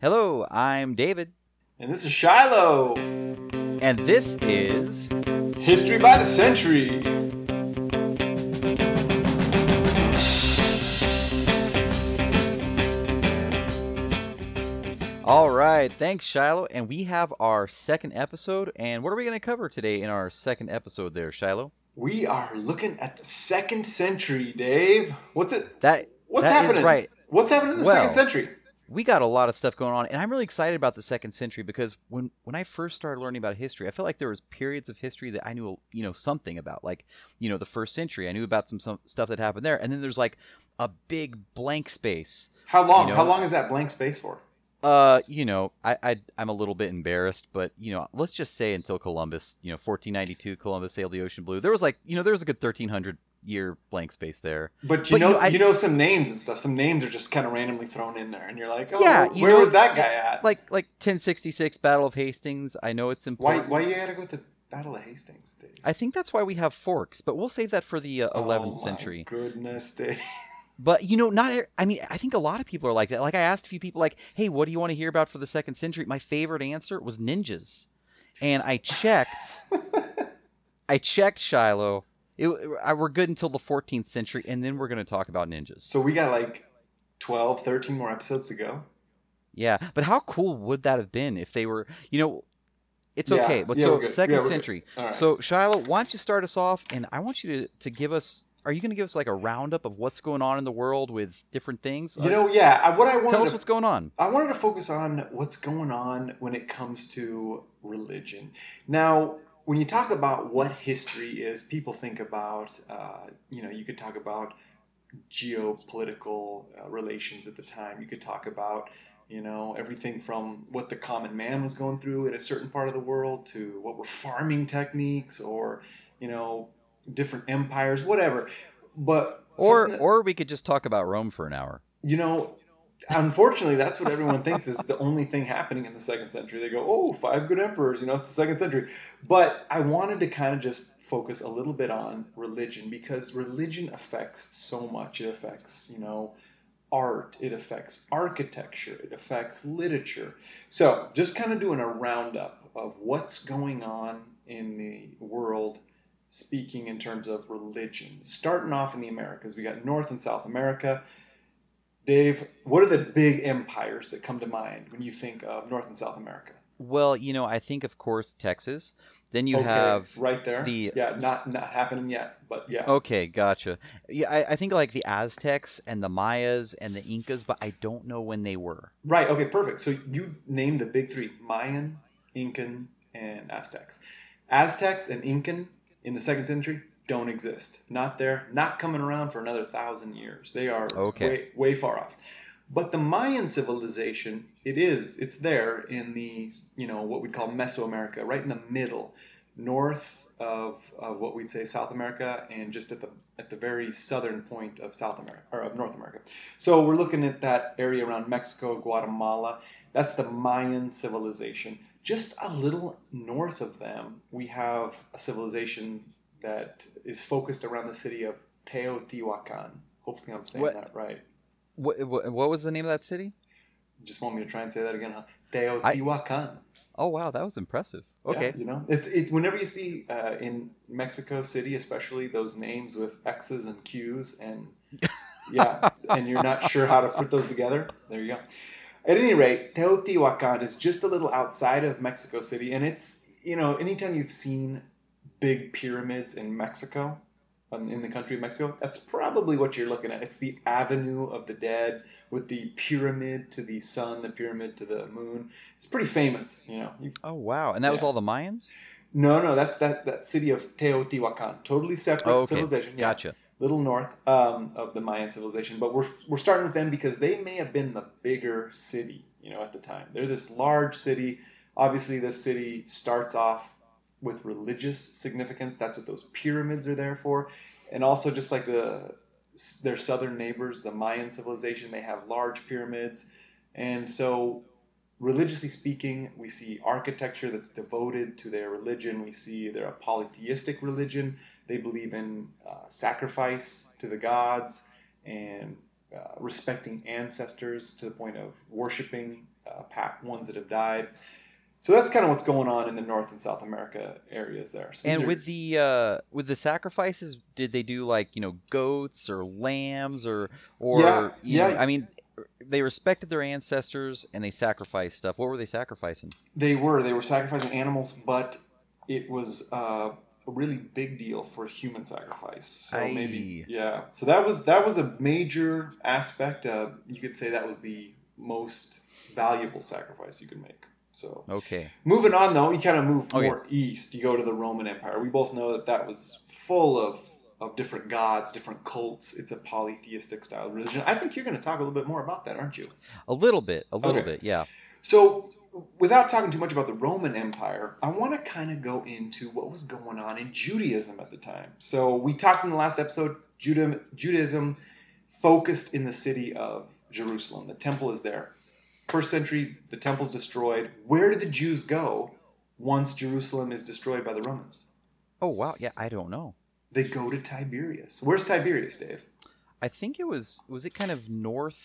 Hello, I'm David, And this is Shiloh. and this is. History by the Century. All right, thanks, Shiloh. And we have our second episode. And what are we going to cover today in our second episode there, Shiloh? We are looking at the second century, Dave. What's it? That What's that happening? right. What's happening in the Well, second century? We got a lot of stuff going on, and I'm really excited about the second century because when when I first started learning about history, I felt like there was periods of history that I knew you know something about, like you know the first century. I knew about some, some stuff that happened there, and then there's like a big blank space How long? you How long is that blank space for? Uh, you know, I, I I'm a little bit embarrassed, but you know, let's just say until Columbus, you know, 1492, Columbus sailed the ocean blue. There was like, you know, there was a good 1300 year blank space there. But But, you you know, know, I- you know some names and stuff. Some names are just kind of randomly thrown in there, and you're like, oh, Yeah, where, where know, was that guy at? Like like 1066 Battle of Hastings. I know it's important. Why why you gotta go with the Battle of Hastings, Dave? I think that's why we have forks, but we'll save that for the uh, 11th Oh, century. Goodness, Dave. But you know, not. I mean, I think a lot of people are like that. Like I asked a few people, like, "Hey, what do you want to hear about for the second century?" My favorite answer was ninjas, and I checked. I checked Shiloh. It, I, we're good until the 14th century, and then we're going to talk about ninjas. so we got like 12, 13 more episodes to go. Yeah, but how cool would that have been if they were, you know, it's Yeah, okay. But yeah, so second Yeah, century. Right. So Shiloh, why don't you start us off? And I want you to, to give us. Are you going to give us like a roundup of what's going on in the world with different things? you Like, know, yeah. I, what I wanted tell us to what's going on. I wanted to focus on what's going on when it comes to religion. Now, when you talk about what history is, people think about, uh, you know, you could talk about geopolitical uh, relations at the time. You could talk about, you know, everything from what the common man was going through in a certain part of the world to what were farming techniques or, you know, different empires, whatever. But Or that- or we could just talk about Rome for an hour. you know, unfortunately, that's what everyone thinks is the only thing happening in the second century. They go, oh, five good emperors, you know, it's the second century. But I wanted to kind of just focus a little bit on religion because religion affects so much. It affects, you know, art, it affects architecture, it affects literature. So just kind of doing a roundup of what's going on in the world speaking in terms of religion. Starting off in the Americas, we got North and South America. Dave, what are the big empires that come to mind when you think of North and South America? Well, you know, I think of course Texas. Then you Okay, have right there. the- yeah, not not happening yet, but yeah. Okay, gotcha. Yeah, I, I think like the Aztecs and the Mayas and the Incas, but I don't know when they were. Right. Okay. Perfect. So you named the big three: Mayan, Incan, and Aztecs. Aztecs and Incan in the second century don't exist. Not there. Not coming around for another thousand years. They are Okay. way, way far off. But the Mayan civilization, it is. It's there in the you know what we'd call Mesoamerica, right in the middle, north of, of what we'd say South America, and just at the at the very southern point of South America or of North America. So we're looking at that area around Mexico, Guatemala. That's the Mayan civilization. Just a little north of them, we have a civilization that is focused around the city of Teotihuacan. Hopefully, I'm saying What- that right. What, what, what was the name of that city? Just want me to try and say that again, huh? Teotihuacan. Oh wow, that was impressive. Okay. Yeah, you know, it's it's whenever you see uh, in Mexico City, especially those names with X's and Q's, and yeah, and you're not sure how to put those together. There you go. At any rate, Teotihuacan is just a little outside of Mexico City, and it's you know, anytime you've seen big pyramids in Mexico, um, in the country of Mexico, that's probably what you're looking at. It's the Avenue of the Dead with the pyramid to the sun, the pyramid to the moon. It's pretty famous, you know. Oh wow, and that was all the Mayans. no, no, that's that that city of Teotihuacan, totally separate Oh, okay. civilization. Yeah, Gotcha. little north um, of the Mayan civilization. But we're we're starting with them because they may have been the bigger city, you know, at the time. They're this large city. Obviously, this city starts off with religious significance. That's what those pyramids are there for, and also just like the their southern neighbors, the Mayan civilization, they have large pyramids, and so religiously speaking, we see architecture that's devoted to their religion. We see they're a polytheistic religion. They believe in uh, sacrifice to the gods and uh, respecting ancestors to the point of worshiping uh, ones that have died. So that's kind of what's going on in the North and South America areas there. So And are- with the uh, with the sacrifices, did they do like you know goats or lambs or or Yeah, you know, yeah. I mean, they respected their ancestors and they sacrificed stuff. What were they sacrificing? They were. They were sacrificing animals, but it was uh, a really big deal for human sacrifice. So maybe, yeah. So that was that was a major aspect. Uh, you could say that was the most valuable sacrifice you could make. So Okay. moving on, though, you kind of move Okay. more east. You go to the Roman Empire. We both know that that was full of of different gods, different cults. It's a polytheistic style religion. I think you're going to talk a little bit more about that, aren't you? A little bit, a little Okay. bit, yeah. So, without talking too much about the Roman Empire, I want to kind of go into what was going on in Judaism at the time. So, we talked in the last episode, Judah, Judaism focused in the city of Jerusalem. The temple is there. First century, the temple's destroyed. Where do the Jews go once Jerusalem is destroyed by the Romans? Oh wow, yeah. I don't know. They go to Tiberias. Where's Tiberias, Dave? I think it was was it kind of north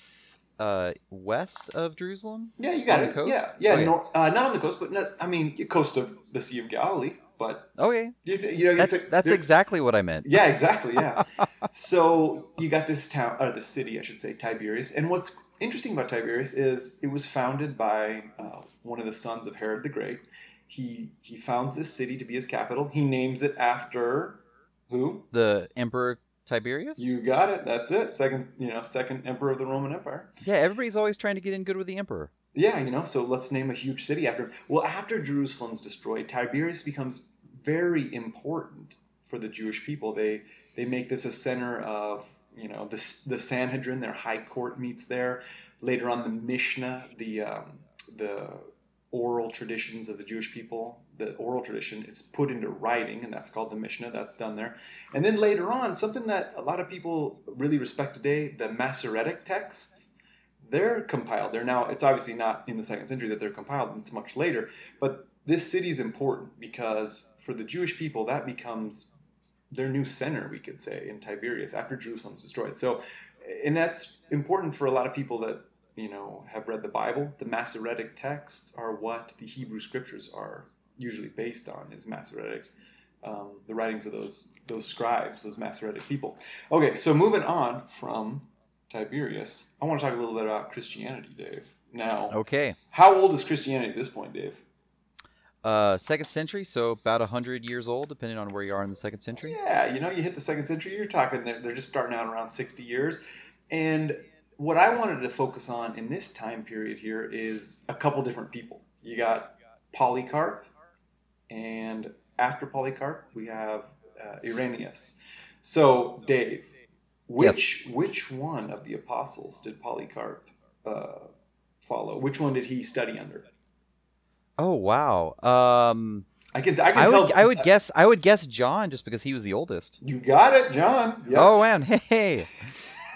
uh west of Jerusalem? Yeah, you got On the it. coast? Yeah, yeah. Okay. uh, not on the coast, but not, I mean, coast of the Sea of Galilee. But Okay, you, you know, that's it's a- that's exactly what I meant. Yeah, exactly. Yeah. so you got this town, or the city, I should say, Tiberias. And what's interesting about Tiberias is it was founded by uh, one of the sons of Herod the Great. He he founds this city to be his capital. He names it after who? The Emperor Tiberius. You got it. That's it. Second, you know, second emperor of the Roman Empire. Yeah, everybody's always trying to get in good with the emperor. Yeah, you know, so let's name a huge city after him. Well, after Jerusalem's destroyed, Tiberias becomes very important for the Jewish people. They they make this a center of, you know, the the Sanhedrin, their high court meets there. Later on, the Mishnah, the um, the oral traditions of the Jewish people, the oral tradition is put into writing, and that's called the Mishnah. That's done there. And then later on, something that a lot of people really respect today, the Masoretic texts they're compiled. They're now, it's obviously not in the second century that they're compiled, it's much later. But this city is important because for the Jewish people, that becomes their new center, we could say, in Tiberias after Jerusalem's destroyed. So, and that's important for a lot of people that, you know, have read the Bible. The Masoretic texts are what the Hebrew scriptures are usually based on, is Masoretic. Um, the writings of those those scribes, those Masoretic people. Okay, so moving on from Tiberias, I want to talk a little bit about Christianity, Dave. Now, Okay. how old is Christianity at this point, Dave? Uh, second century, so about a hundred years old, depending on where you are in the second century. Yeah, you know, you hit the second century, you're talking, they're, they're just starting out around 60 years. And what I wanted to focus on in this time period here is a couple different people. You got Polycarp, and after Polycarp, we have uh, Irenaeus. So, Dave, which which one of the apostles did Polycarp uh, follow? Which one did he study under? Oh wow. Um, I can I can I tell. would I would guess I would guess John just because he was the oldest. You got it, John. Yep. Oh man, hey,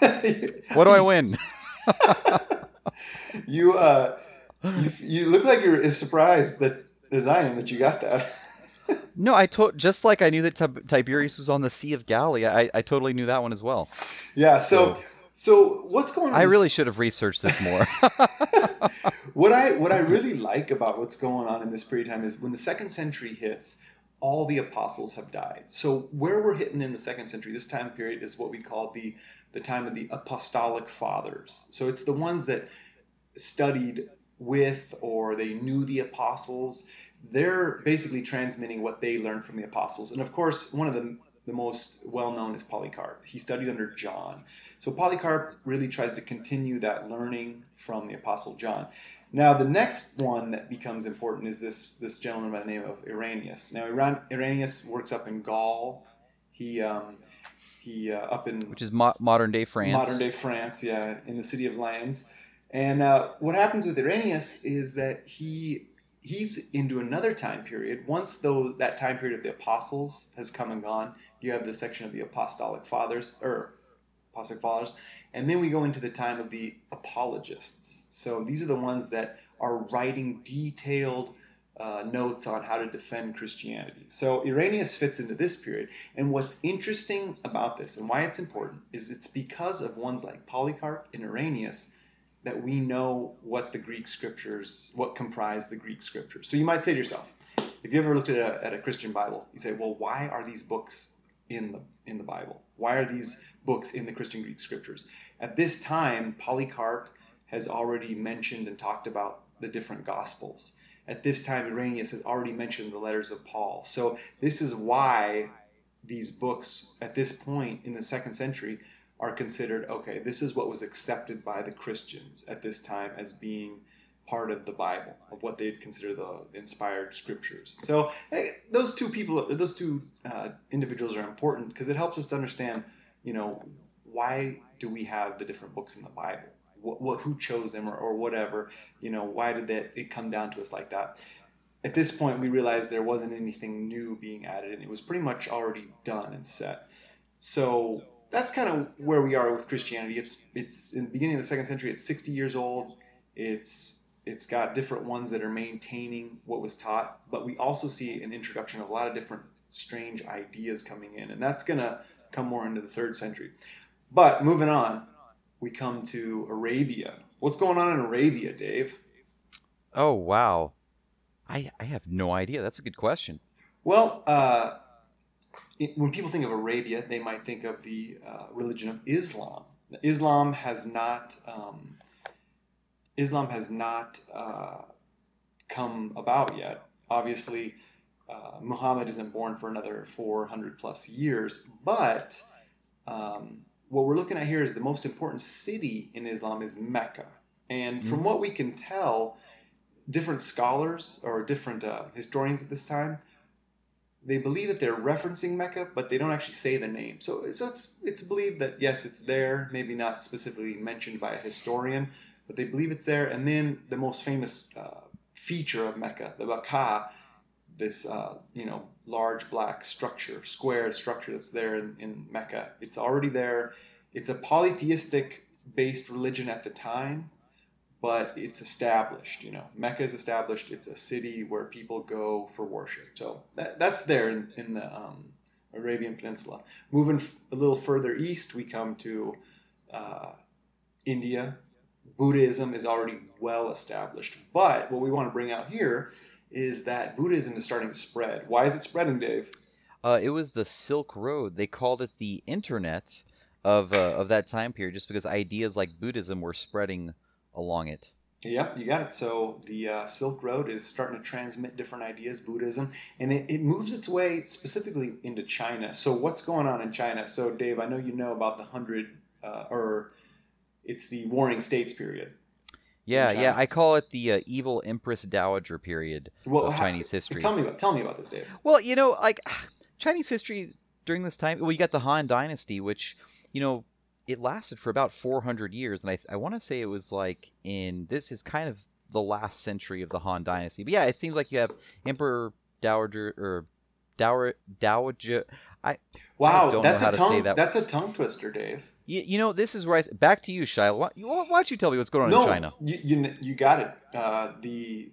what do I win? you uh, you, you look like you're as surprised that as I am that you got that. No, I told just like I knew that Tib- Tiberias was on the Sea of Galilee. I, I totally knew that one as well. Yeah. So so what's going on? I really should have researched this more. what I what I really like about what's going on in this period of time is when the second century hits, all the apostles have died. So where we're hitting in the second century, this time period is what we call the the time of the apostolic fathers. So it's the ones that studied with or they knew the apostles. They're basically transmitting what they learned from the apostles. And of course, one of the the most well known is Polycarp. He studied under John. So Polycarp really tries to continue that learning from the Apostle John. Now, the next one that becomes important is this this gentleman by the name of Irenaeus. Now, Iran, Irenaeus works up in Gaul. He um, he uh, up in Which is mo- modern day France. modern day France, yeah, in the city of Lyons. And uh, what happens with Irenaeus is that he he's into another time period. Once though that time period of the apostles has come and gone, you have the section of the apostolic fathers or apostolic fathers, and then we go into the time of the apologists. So these are the ones that are writing detailed uh, notes on how to defend Christianity. So Irenaeus fits into this period. And what's interesting about this and why it's important is it's because of ones like Polycarp and Irenaeus that we know what the Greek scriptures, what comprise the Greek scriptures. So you might say to yourself, if you ever looked at a, at a Christian Bible, you say, well, why are these books in the in the Bible? Why are these books in the Christian Greek scriptures? At this time, Polycarp has already mentioned and talked about the different gospels. At this time, Irenaeus has already mentioned the letters of Paul. So this is why these books at this point in the second century are considered okay, this is what was accepted by the Christians at this time as being part of the Bible, of what they'd consider the inspired scriptures. So those two people, those two uh, individuals are important because it helps us to understand, you know, why do we have the different books in the Bible? What, what who chose them or, or whatever? You know, why did that it come down to us like that? At this point, we realized there wasn't anything new being added, and it was pretty much already done and set. So that's kind of where we are with Christianity. It's it's in the beginning of the second century. It's 60 years old. It's it's got different ones that are maintaining what was taught, but we also see an introduction of a lot of different strange ideas coming in, and that's gonna come more into the third century. But moving on, we come to Arabia. What's going on in Arabia, Dave? Oh wow, I I have no idea. That's a good question. Well, uh, it, when people think of Arabia, they might think of the uh, religion of Islam. Islam has not um, Islam has not uh, come about yet. Obviously, uh, Muhammad isn't born for another 400 plus years, but um, what we're looking at here is the most important city in Islam is Mecca. And from mm-hmm. what we can tell, different scholars or different uh, historians at this time they believe that they're referencing Mecca, but they don't actually say the name. So, so it's it's believed that yes, it's there, maybe not specifically mentioned by a historian, but they believe it's there. And then the most famous uh, feature of Mecca, the Kaaba, this uh, you know large black structure, square structure that's there in, in Mecca. It's already there. It's a polytheistic based religion at the time, but it's established. You know, Mecca is established. It's a city where people go for worship. So that, that's there in, in the um, Arabian Peninsula. Moving a little further east, we come to uh, India. Buddhism is already well established. But what we want to bring out here is that Buddhism is starting to spread. Why is it spreading, Dave? Uh, it was the Silk Road. They called it the internet of uh, of that time period, just because ideas like Buddhism were spreading along it. Yep, you got it. So the uh, Silk Road is starting to transmit different ideas, Buddhism, and it, it moves its way specifically into China. So what's going on in China? So Dave, I know you know about the hundred uh, or it's the Warring States period. Yeah, yeah, I call it the uh, evil Empress Dowager period well, of how, Chinese history. Tell me about tell me about this, Dave. Well, you know, like Chinese history during this time. Well, you got the Han Dynasty, which you know it lasted for about 400 years, and I, I want to say it was like in this is kind of the last century of the Han Dynasty. But yeah, it seems like you have Emperor Dowager or Dower Dowager. I wow, I don't that's know how a tongue, to say that. That's a tongue twister, Dave. You, you know, this is where I back to you, Shiloh. Why, why don't you tell me what's going on no, in China? You, you you got it. Uh, the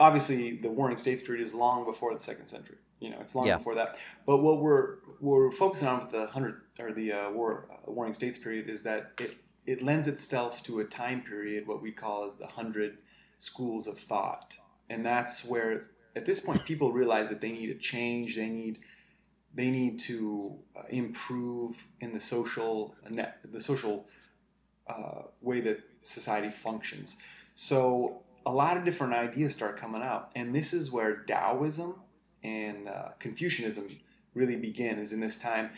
obviously the Warring States period is long before the second century. You know, it's long yeah. before that. But what we're we're focusing on with the hundred or the uh, war uh, Warring States period is that it it lends itself to a time period what we call as the hundred schools of thought, and that's where at this point people realize that they need a change. They need they need to uh, improve in the social net, the social uh, way that society functions. So a lot of different ideas start coming out, and this is where Taoism and uh, Confucianism really begin is in this time.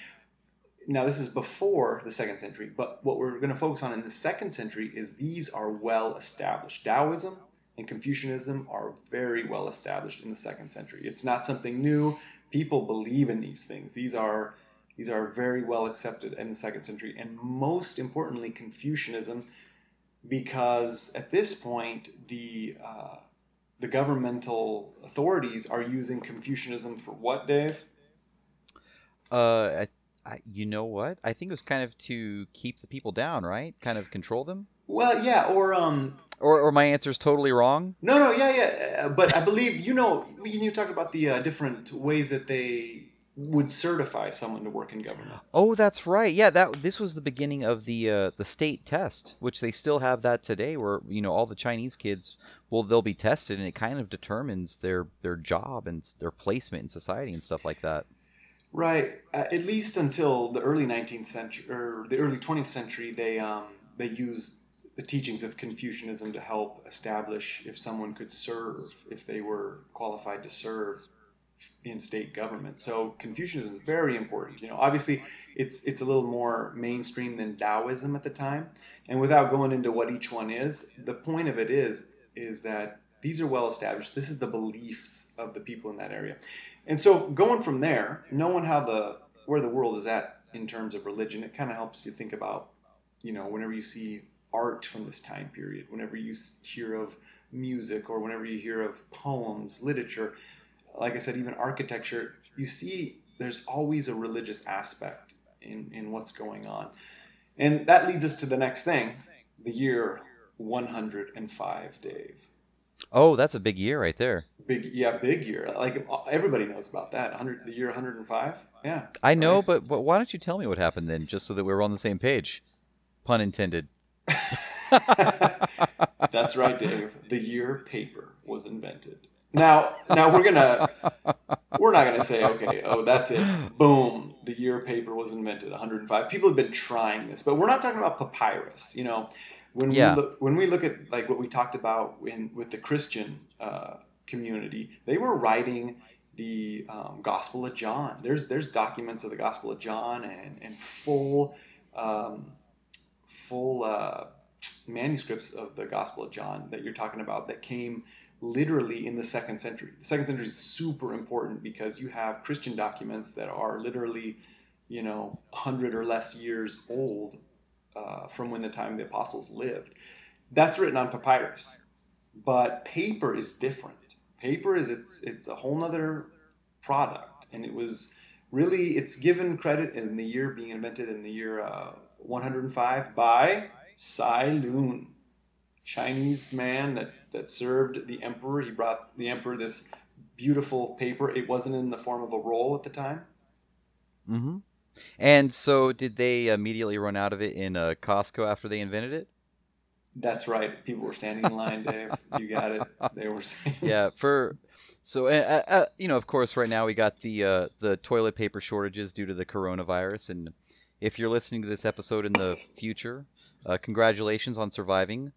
Now, this is before the second century, but what we're going to focus on in the second century is these are well established. Taoism and Confucianism are very well established in the second century. It's not something new. People believe in these things. These are these are very well accepted in the second century, and most importantly, Confucianism, because at this point the uh, the governmental authorities are using Confucianism for what, Dave? Uh, I, I, you know what? I think it was kind of to keep the people down, right? Kind of control them. Well, yeah, or um, or, or my answer is totally wrong. No, no, yeah, yeah, uh, but I believe you know you, you talk about the uh, different ways that they would certify someone to work in government. Oh, that's right. Yeah, that this was the beginning of the uh, the state test, which they still have that today, where you know all the Chinese kids, well, they'll be tested, and it kind of determines their their job and their placement in society and stuff like that. Right. Uh, at least until the early 19th century or the early 20th century, they um, they used the teachings of Confucianism to help establish if someone could serve, if they were qualified to serve in state government. So Confucianism is very important. You know, obviously it's it's a little more mainstream than Taoism at the time. And without going into what each one is, the point of it is is that these are well established. This is the beliefs of the people in that area. And so going from there, knowing how the where the world is at in terms of religion, it kind of helps you think about, you know, whenever you see art from this time period, whenever you hear of music or whenever you hear of poems, literature, like I said, even architecture, you see there's always a religious aspect in, in what's going on. And that leads us to the next thing the year 105, Dave. Oh, that's a big year right there. Big, yeah, big year. Like everybody knows about that. 100, the year 105. Yeah. I know, right. but but why don't you tell me what happened then, just so that we're on the same page? Pun intended. That's right, Dave. The year paper was invented. Now, now we're gonna we're not gonna say okay, oh that's it, boom, the year paper was invented, 105. People have been trying this, but we're not talking about papyrus. You know, when yeah. we look when we look at like what we talked about in with the Christian uh, community, they were writing the um, Gospel of John. There's there's documents of the Gospel of John and and full um, full uh, manuscripts of the Gospel of John that you're talking about that came literally in the second century. The second century is super important because you have Christian documents that are literally, you know, 100 or less years old uh, from when the time the apostles lived. That's written on papyrus. But paper is different. Paper is it's it's a whole nother product, and it was really it's given credit in the year being invented in the year uh, 105 by Cai Lun, Chinese man that that served the emperor. He brought the emperor this beautiful paper. It wasn't in the form of a roll at the time. Mm-hmm. And so, did they immediately run out of it in uh, Costco after they invented it? That's right. People were standing in line, Dave. You got it. They were saying. Yeah, for so uh, uh, you know, of course, right now we got the uh, the toilet paper shortages due to the coronavirus, and if you're listening to this episode in the future, uh, congratulations on surviving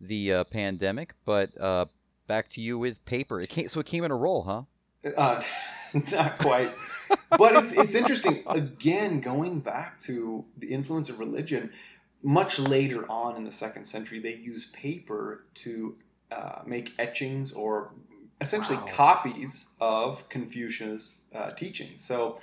the uh, pandemic. But uh, back to you with paper. It came, so it came in a roll, huh? Uh, not quite. but it's it's interesting. Again, going back to the influence of religion, much later on in the second century, they used paper to uh, make etchings or essentially wow. copies of Confucius' uh, teachings. So,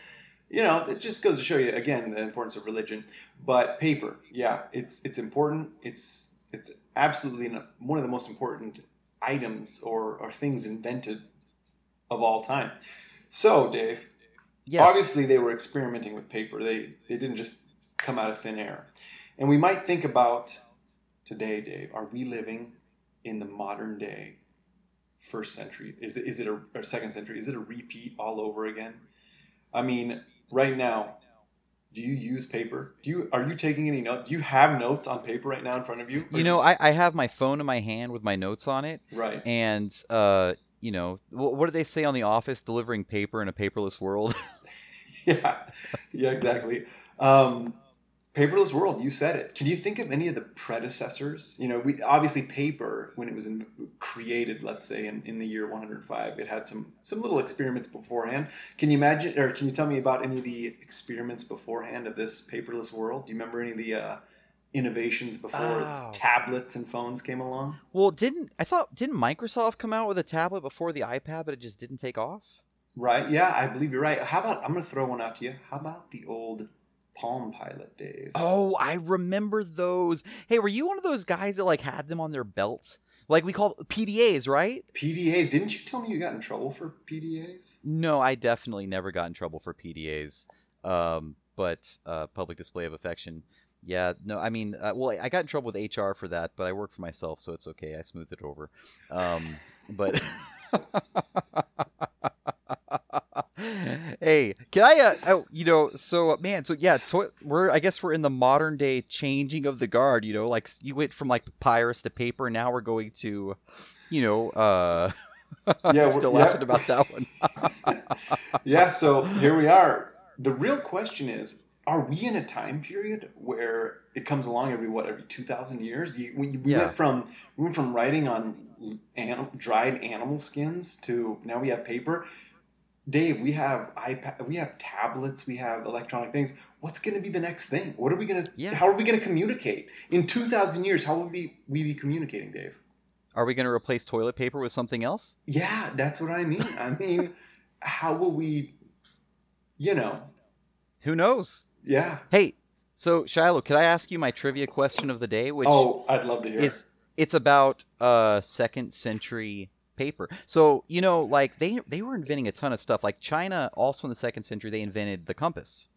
you know, it just goes to show you again the importance of religion. But paper, yeah, it's it's important. It's it's absolutely one of the most important items or, or things invented of all time. So, Dave, yes. obviously they were experimenting with paper. They, they didn't just come out of thin air. And we might think about today, Dave, are we living in the modern day first century? Is it, is it a, or second century? Is it a repeat all over again? I mean, right now, do you use paper? Do you are you taking any notes? Do you have notes on paper right now in front of you? You know, I, I have my phone in my hand with my notes on it. Right. And uh, you know, what do they say on The Office? Delivering paper in a paperless world. yeah, yeah, exactly. Um, paperless world you said it. Can you think of any of the predecessors? You know we obviously paper when it was in, created let's say in, in the year 105 it had some some little experiments beforehand. Can you imagine or can you tell me about any of the experiments beforehand of this paperless world? Do you remember any of the uh, innovations before oh. tablets and phones came along? Well didn't i thought didn't microsoft come out with a tablet before the ipad but it just didn't take off? Right yeah i believe you're right. How about i'm going to throw one out to you. How about the old Palm Pilot Dave. Oh, I remember those. Hey, were you one of those guys that like had them on their belt? Like we called PDAs, right? PDAs. Didn't you tell me you got in trouble for PDAs? No, I definitely never got in trouble for PDAs. Um, but uh, public display of affection. Yeah, no, I mean, uh, well, I got in trouble with HR for that, but I work for myself, so it's okay. I smoothed it over. Um, but Hey, can I? Uh, oh, you know, so uh, man, so yeah, to- we're I guess we're in the modern day changing of the guard. You know, like you went from like papyrus to paper, and now we're going to, you know, uh, Yeah, still yeah. laughing about that one. yeah, so here we are. The real question is are we in a time period where it comes along every what every 2000 years you, we, we Yeah. went from we went from writing on anim, dried animal skins to now we have paper dave we have ipad we have tablets we have electronic things what's going to be the next thing what are we going to Yeah. how are we going to communicate in 2000 years how will we, we be communicating dave Are we going to replace toilet paper with something else? yeah that's what i mean i mean how will we you know Who knows? yeah Hey, so Shiloh, could I ask you my trivia question of the day? Which oh i'd love to hear is it's about uh second century paper. So you know, like they they were inventing a ton of stuff. Like China, also in the second century, they invented the compass,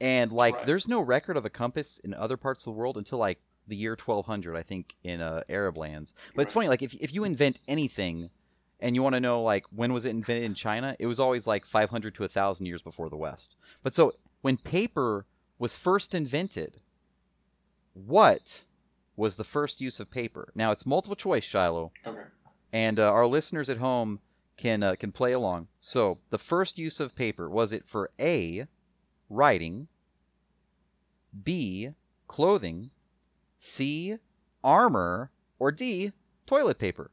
and like Right. there's no record of a compass in other parts of the world until like the year 1200, I think, in uh, Arab lands. But it's funny, like if if you invent anything. And you want to know like when was it invented in China? It was always like 500 to 1000 years before the West. But so when paper was first invented, what was the first use of paper? Now it's multiple choice, Shiloh, okay and uh, our listeners at home can uh, can play along. So the first use of paper was it for A, writing, B, clothing, C, armor, or D, toilet paper?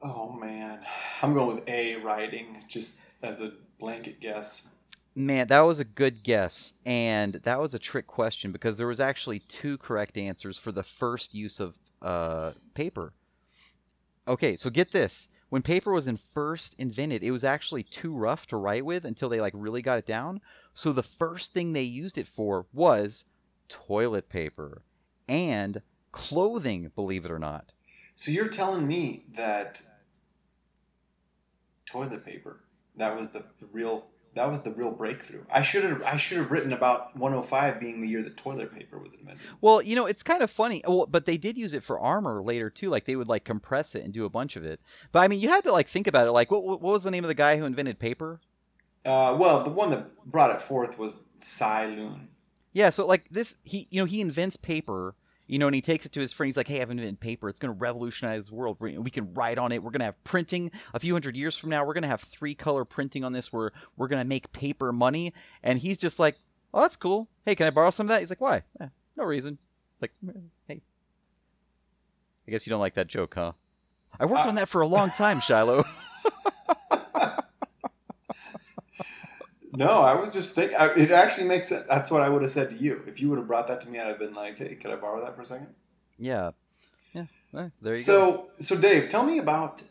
Oh man, I'm going with A writing just as a blanket guess. Man, that was a good guess, and that was a trick question because there was actually two correct answers for the first use of uh, paper. Okay, so get this: when paper was in first invented, it was actually too rough to write with until they like really got it down. So the first thing they used it for was toilet paper and clothing. Believe it or not. So you're telling me that toilet paper that was the real that was the real breakthrough. I should have I should have written about 105 being the year that toilet paper was invented. Well, you know, it's kind of funny. Well, but they did use it for armor later too. Like they would like compress it and do a bunch of it. But I mean, you had to like think about it. Like, what what was the name of the guy who invented paper? Uh, well, the one that brought it forth was Cai Lun. Yeah, so like this, he you know he invents paper. You know, and he takes it to his friend. He's like, "Hey, I've invented paper. It's going to revolutionize the world. We can write on it. We're going to have printing. A few hundred years from now, we're going to have three color printing on this. Where we're going to make paper money." And he's just like, "Oh, that's cool. Hey, can I borrow some of that?" He's like, "Why? Eh, no reason." Like, "Eh, hey, I guess you don't like that joke, huh? I worked Uh, on that for a long time, Shiloh. No, I was just thinking. It actually makes sense. That's what I would have said to you if you would have brought that to me. I'd have been like, "Hey, could I borrow that for a second? yeah, yeah. there you go. So, so Dave, tell me about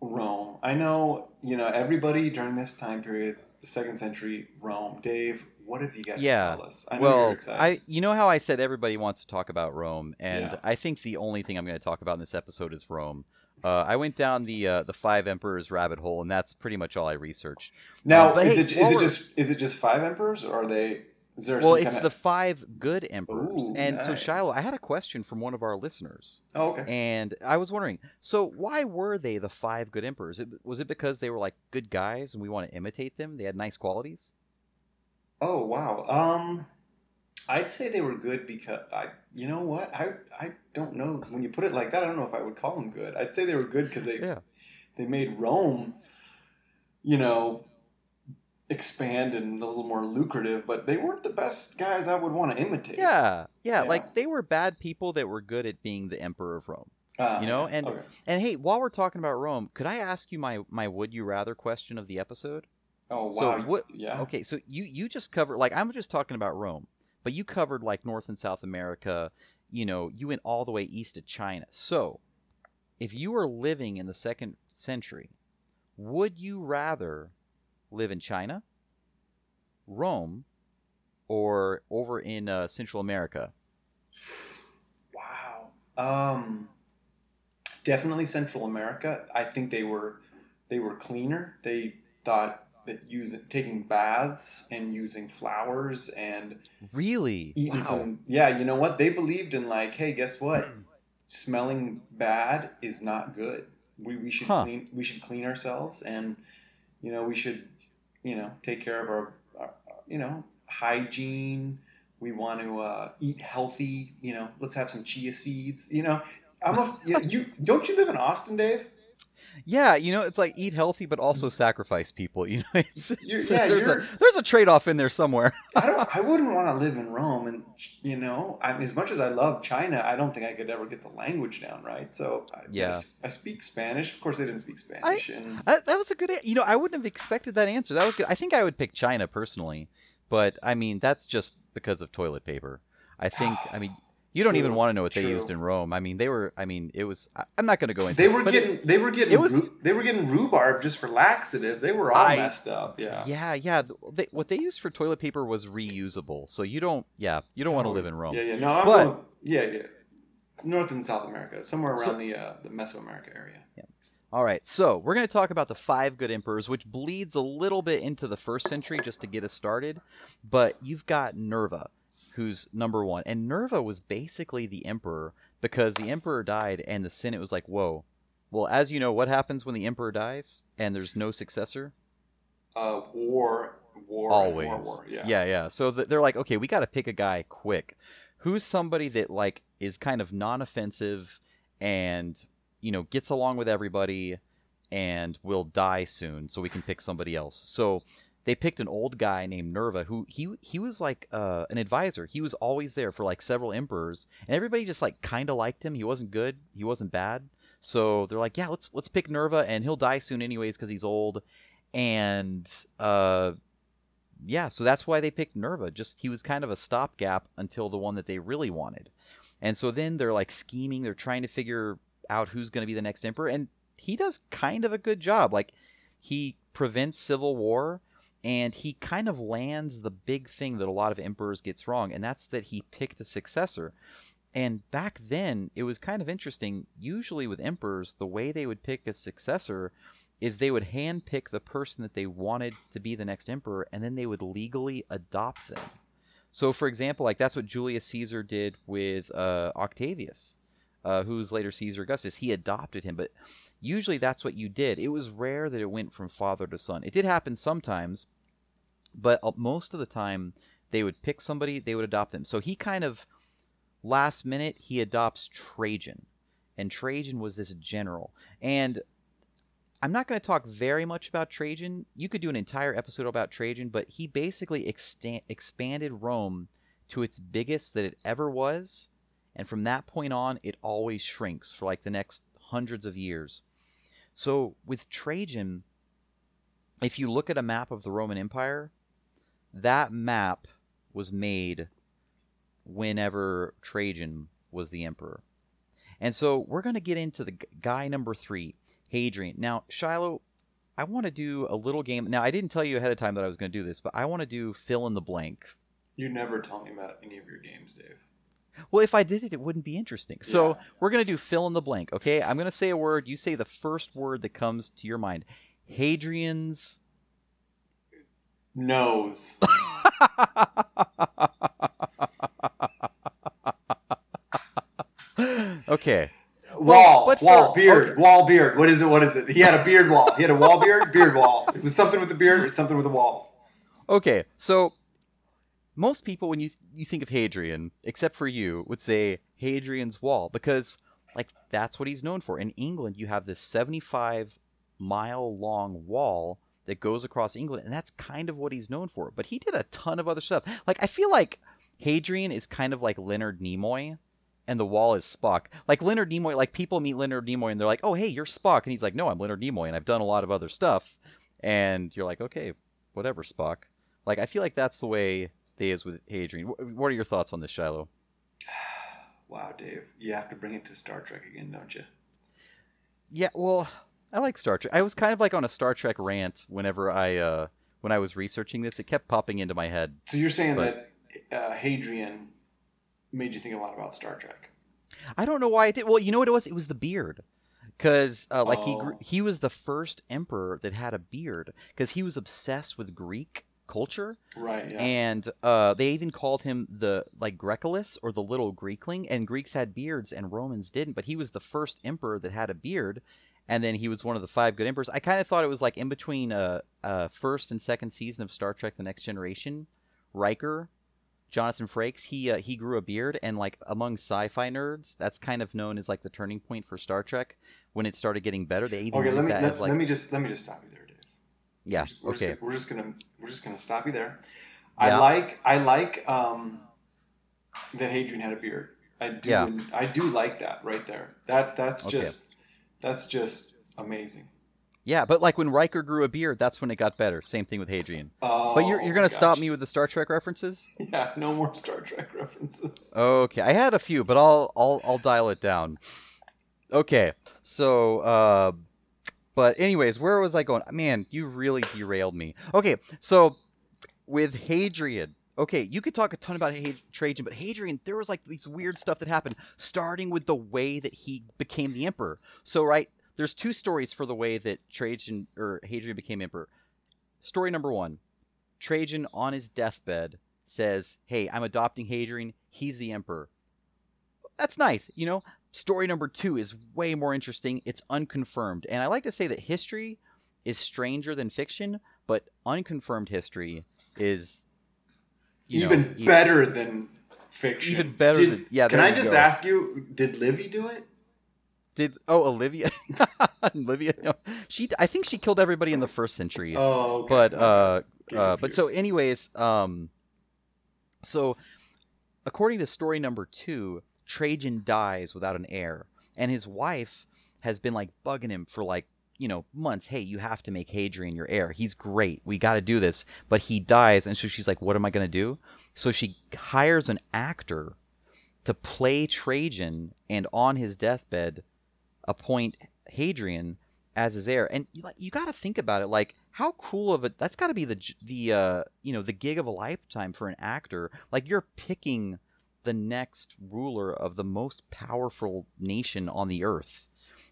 Rome. I know you know everybody during this time period, the second century Rome. Dave, what have you got Yeah, to tell us? I know you're Well, excited. I you know how I said everybody wants to talk about Rome, and Yeah. I think the only thing I'm going to talk about in this episode is Rome. Uh, I went down the uh, the five emperors rabbit hole, and that's pretty much all I researched. now, uh, is hey, it is it just is it just five emperors, or are they? Is there Well, some it's kind the five good emperors, Ooh, and so. Shiloh, I had a question from one of our listeners, Oh, okay. and I was wondering, so why were they the five good emperors? It, was it because they were like good guys, and we want to imitate them? They had nice qualities. Oh wow. Um, I'd say they were good because I, you know what? I I don't know. When you put it like that, I don't know if I would call them good. I'd say they were good because they Yeah. they made Rome, you know, expand and a little more lucrative. But they weren't the best guys I would want to imitate. Yeah, yeah, like they were bad people that were good at being the emperor of Rome. Uh, You know, and- okay. And hey, while we're talking about Rome, could I ask you my my would you rather question of the episode? oh so wow. what- Yeah. Okay, so you you just covered like I'm just talking about Rome, but you covered like North and South America. You know, you went all the way east to China. So, if you were living in the second century, would you rather live in China, Rome, or over in uh, Central America? Wow. Um, definitely Central America. I think they were they were cleaner. They thought that using taking baths and using flowers and Really? eating Wow. some yeah, you know what? They believed in like, hey, guess what? Smelling bad is not good. We we should Huh. clean we should clean ourselves and you know, we should you know, take care of our, our you know, hygiene. We want to uh, eat healthy. You know, let's have some chia seeds. You know, I'm a you, you don't you live in Austin, Dave? Yeah, you know, it's like eat healthy, but also sacrifice people. You know, yeah, there's a there's a trade off in there somewhere. I don't. I wouldn't want to live in Rome, and you know, I mean, as much as I love China, I don't think I could ever get the language down right. So I, Yeah. I, I speak Spanish. Of course, they didn't speak Spanish, and That, that was a good. You know, I wouldn't have expected that answer. That was good. I think I would pick China personally, but I mean that's just because of toilet paper. I think. Ah. I mean, you don't even want to know what they used in Rome. I mean, they were. I mean, it was. I, I'm not going to go into. they were it- getting they were getting it was- rhu- they were getting rhubarb just for laxatives. They were all I- messed up. Yeah. Yeah, yeah. They, what they used for toilet paper was reusable. So you don't. Yeah, you don't want to live in Rome. Yeah, yeah. No, I'm But- going, yeah, yeah. North and South America, somewhere around So- the uh, the Mesoamerica area. Yeah. All right, so we're going to talk about the five good emperors, which bleeds a little bit into the first century just to get us started. But you've got Nerva, who's number one. And Nerva was basically the emperor because the emperor died and the Senate was like, whoa. Well, as you know, what happens when the emperor dies and there's no successor? Uh, war, war, Always. more war. Yeah. Yeah, yeah. So th- they're like, okay, we got to pick a guy quick. Who's somebody that like is kind of non-offensive and you know gets along with everybody and will die soon, so we can pick somebody else. So they picked an old guy named Nerva, who he he was like uh, an advisor. He was always there for like several emperors, and everybody just like kind of liked him. He wasn't good, he wasn't bad. So they're like, yeah, let's let's pick Nerva, and he'll die soon anyways because he's old. And uh, yeah, so that's why they picked Nerva. Just he was kind of a stopgap until the one that they really wanted. And so then they're like scheming, they're trying to figure out who's going to be the next emperor and he does kind of a good job. Like he prevents civil war and he kind of lands the big thing that a lot of emperors gets wrong and that's that he picked a successor. And back then, it was kind of interesting. Usually, with emperors, the way they would pick a successor is they would handpick the person that they wanted to be the next emperor, and then they would legally adopt them. So, for example, like that's what Julius Caesar did with uh, Octavius, uh, who's later Caesar Augustus. He adopted him, but usually that's what you did. It was rare that it went from father to son. It did happen sometimes, but uh, most of the time they would pick somebody, they would adopt them. So he kind of last minute he adopts Trajan, and Trajan was this general. And I'm not going to talk very much about Trajan. You could do an entire episode about Trajan, but he basically expanded Rome to its biggest that it ever was, and from that point on, it always shrinks for like the next hundreds of years. So with Trajan, if you look at a map of the Roman Empire, that map was made whenever Trajan was the emperor. And so we're going to get into the guy number three, Hadrian. Now, Shiloh, I want to do a little game. Now, I didn't tell you ahead of time that I was going to do this, but I want to do fill in the blank. You never tell me about any of your games, Dave. Well, if I did it, it wouldn't be interesting. So Yeah. we're going to do fill in the blank, okay? I'm going to say a word. You say the first word that comes to your mind. Hadrian's. Nose. okay. Wall, but wall, for- beard, okay. wall, beard. What is it? What is it? He had a beard wall. He had a wall beard, beard wall. It was something with the beard or something with the wall. Okay, so most people, when you you think of Hadrian, except for you, would say Hadrian's Wall because, like, that's what he's known for. In England, you have this 75 mile long wall that goes across England, and that's kind of what he's known for. But he did a ton of other stuff. Like, I feel like Hadrian is kind of like Leonard Nimoy. And the wall is Spock. Like Leonard Nimoy, like people meet Leonard Nimoy and they're like, "Oh, hey, you're Spock," and he's like, "No, I'm Leonard Nimoy, and I've done a lot of other stuff." And you're like, "Okay, whatever, Spock." Like I feel like that's the way they is with Hadrian. Wh- What are your thoughts on this, Shiloh? Wow, Dave, you have to bring it to Star Trek again, don't you? Yeah, well, I like Star Trek. I was kind of like on a Star Trek rant whenever I uh when I was researching this. It kept popping into my head. So you're saying But- that uh, Hadrian made you think a lot about Star Trek? I don't know why it did. Well, you know what it was? It was the beard. Cuz uh, like he grew, Oh. he was the first emperor that had a beard cuz he was obsessed with Greek culture Right. Yeah. and uh, they even called him the like Graeculus or the little Greekling. And Greeks had beards and Romans didn't, but he was the first emperor that had a beard. and then he was one of the five good emperors. I kind of thought it was like in between uh, uh, first and second season of Star Trek: The Next Generation. Riker, Jonathan Frakes, he uh, he grew a beard, and like among sci-fi nerds, that's kind of known as like the turning point for Star Trek when it started getting better. They even Okay, let me that let, as like let me just let me just stop you there. Yeah, We're just, okay, Just, we're just gonna we're just gonna stop you there. Yeah. I like I like um that Hadrian had a beard. I do Yeah. I do like that right there. That that's Okay. just that's just amazing. yeah. But like when Riker grew a beard, that's when it got better. Same thing with Hadrian. Oh, But you're you're gonna stop me with the Star Trek references? Yeah, no more Star Trek references. Okay, I had a few, but I'll I'll I'll dial it down. Okay, so uh, but anyways, where was I going? Man, you really derailed me. Okay, so with Hadrian. Okay, you could talk a ton about Trajan, but Hadrian, there was like these weird stuff that happened, starting with the way that he became the emperor. So right, there's two stories for the way that Trajan or Hadrian became emperor. Story number one: Trajan on his deathbed says, "Hey, I'm adopting Hadrian. He's the emperor." That's nice, you know. Story number two is way more interesting. It's unconfirmed, and I like to say that history is stranger than fiction, but unconfirmed history is you know, even better than fiction. Even better Did- than- yeah, Can I just go. ask you? Did Livia do it? Did oh Olivia? Olivia, no. she I think she killed everybody in the first century. Oh, okay. but uh, uh, but so anyways, um, so according to story number two, Trajan dies without an heir, and his wife has been like bugging him for like you know months. Hey, you have to make Hadrian your heir. He's great. We got to do this. But he dies, and so she's like, what am I gonna do? So she hires an actor to play Trajan, and on his deathbed, appoint Hadrian as his heir. And you, you got to think about it. Like, how cool of a That's got to be the the uh, you know the gig of a lifetime for an actor. Like, you're picking the next ruler of the most powerful nation on the earth.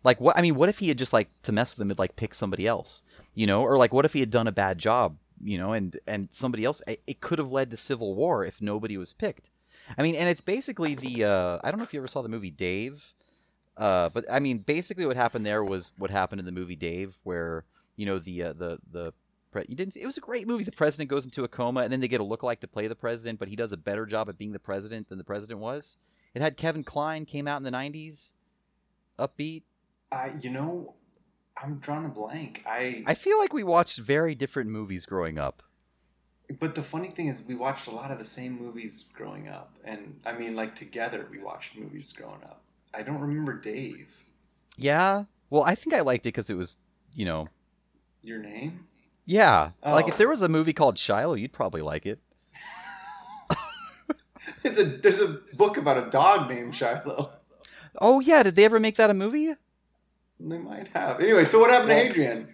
Like, what? I mean, what if he had just like to mess with him, had like pick somebody else, you know? Or like, what if he had done a bad job, you know, and and somebody else? It, it could have led to civil war if nobody was picked. I mean, and it's basically the uh, I don't know if you ever saw the movie Dave. Uh, but I mean, basically, what happened there was what happened in the movie Dave, where you know the uh, the the pre- you didn't. see- It was a great movie. The president goes into a coma, and then they get a lookalike to play the president, but he does a better job at being the president than the president was. It had Kevin Kline came out in the '90s, upbeat. I, you know, I'm drawing a blank. I, I feel like we watched very different movies growing up. but the funny thing is, we watched a lot of the same movies growing up, and I mean, like together, we watched movies growing up. I don't remember Dave. Yeah. Well, I think I liked it because it was, you know, Your name? Yeah. Like Oh. if there was a movie called Shiloh, you'd probably like it. It's a there's a book about a dog named Shiloh. Oh yeah, did they ever make that a movie? They might have. Anyway, so what happened Well- to Hadrian?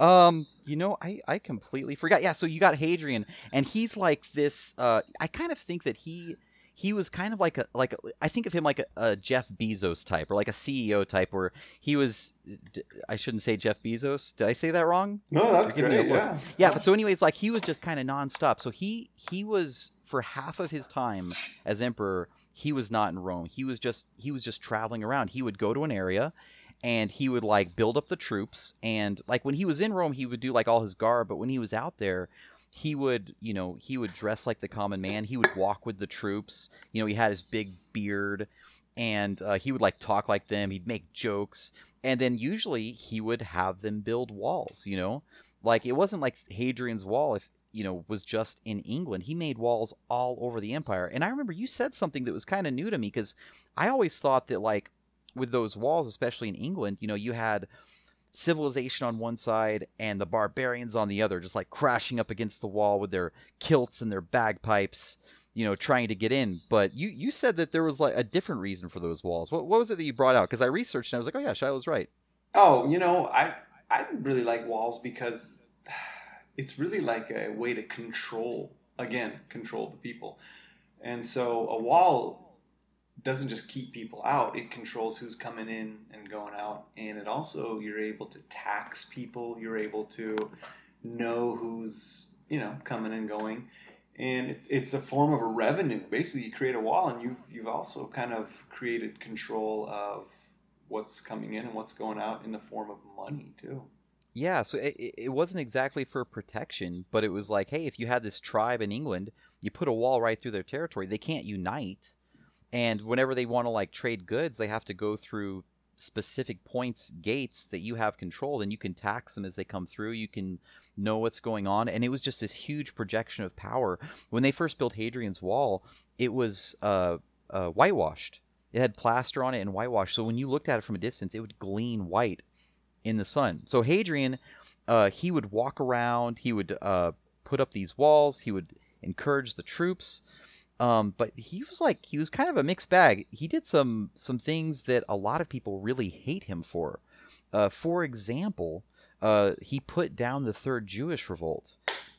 Um, you know, I I completely forgot. Yeah, so you got Hadrian, and he's like this. Uh, I kind of think that he he was kind of like a like a, I think of him like a, a Jeff Bezos type or like a CEO type, where he was. I shouldn't say Jeff Bezos. Did I say that wrong? No, that's You're giving me a great. look. Yeah. Yeah, but so anyways, like he was just kind of nonstop. So he he was for half of his time as emperor, he was not in Rome. He was just he was just traveling around. He would go to an area and he would like build up the troops and like when he was in Rome, he would do like all his garb, but when he was out there, he would, you know, he would dress like the common man. He would walk with the troops. You know, he had his big beard and uh, he would like talk like them. He'd make jokes. And then usually he would have them build walls, you know? Like it wasn't like Hadrian's wall if you know was just in England. He made walls all over the empire. And I remember you said something that was kind of new to me because I always thought that like with those walls, especially in England, you know, you had civilization on one side and the barbarians on the other, just like crashing up against the wall with their kilts and their bagpipes, you know, trying to get in. But you you said that there was like a different reason for those walls. What what was it that you brought out? Because I researched and I was like, oh yeah, Shiloh's right. Oh, you know, I I really like walls because it's really like a way to control again, control the people. And so a wall doesn't just keep people out, it controls who's coming in and going out and it also you're able to tax people, you're able to know who's, you know, coming and going. And it's, it's a form of a revenue. Basically, you create a wall, and you've you've also kind of created control of what's coming in and what's going out in the form of money too. Yeah, so it, it wasn't exactly for protection, but it was like, hey, if you had this tribe in England, you put a wall right through their territory. They can't unite, and whenever they want to like trade goods, they have to go through specific points, gates that you have controlled, and you can tax them as they come through. You can know what's going on, and it was just this huge projection of power. When they first built Hadrian's Wall, it was uh, uh, whitewashed. It had plaster on it and whitewash. So when you looked at it from a distance, it would gleam white in the sun. So Hadrian, uh, he would walk around. He would uh, put up these walls. He would encourage the troops. Um, but he was like he was kind of a mixed bag. He did some some things that a lot of people really hate him for. Uh, for example, uh, he put down the third Jewish revolt.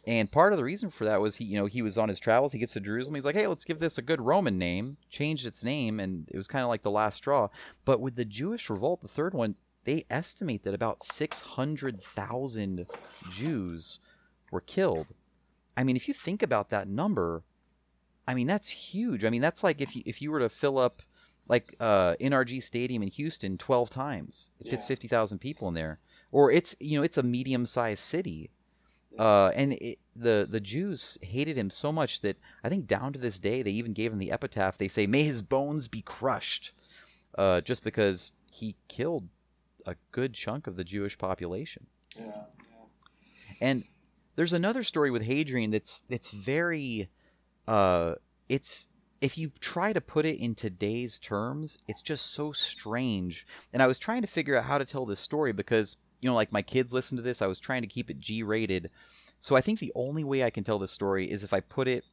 And part of the reason for that was he, you know, he was on his travels. He gets to Jerusalem. He's like, "Hey, let's give this a good Roman name." Changed its name, and it was kind of like the last straw. But with the Jewish revolt, the third one, they estimate that about six hundred thousand Jews were killed. I mean, if you think about that number, I mean that's huge. I mean that's like if you if you were to fill up like uh, NRG Stadium in Houston twelve times, it fits Yeah. fifty thousand people in there, or it's you know it's a medium-sized city. Uh, and it, the the Jews hated him so much that I think down to this day they even gave him the epitaph. They say, "May his bones be crushed," uh, just because he killed a good chunk of the Jewish population. Yeah. yeah. And there's another story with Hadrian that's that's very, uh, it's if you try to put it in today's terms, it's just so strange. And I was trying to figure out how to tell this story because you know, like my kids listen to this. I was trying to keep it G-rated, so I think the only way I can tell this story is if I put it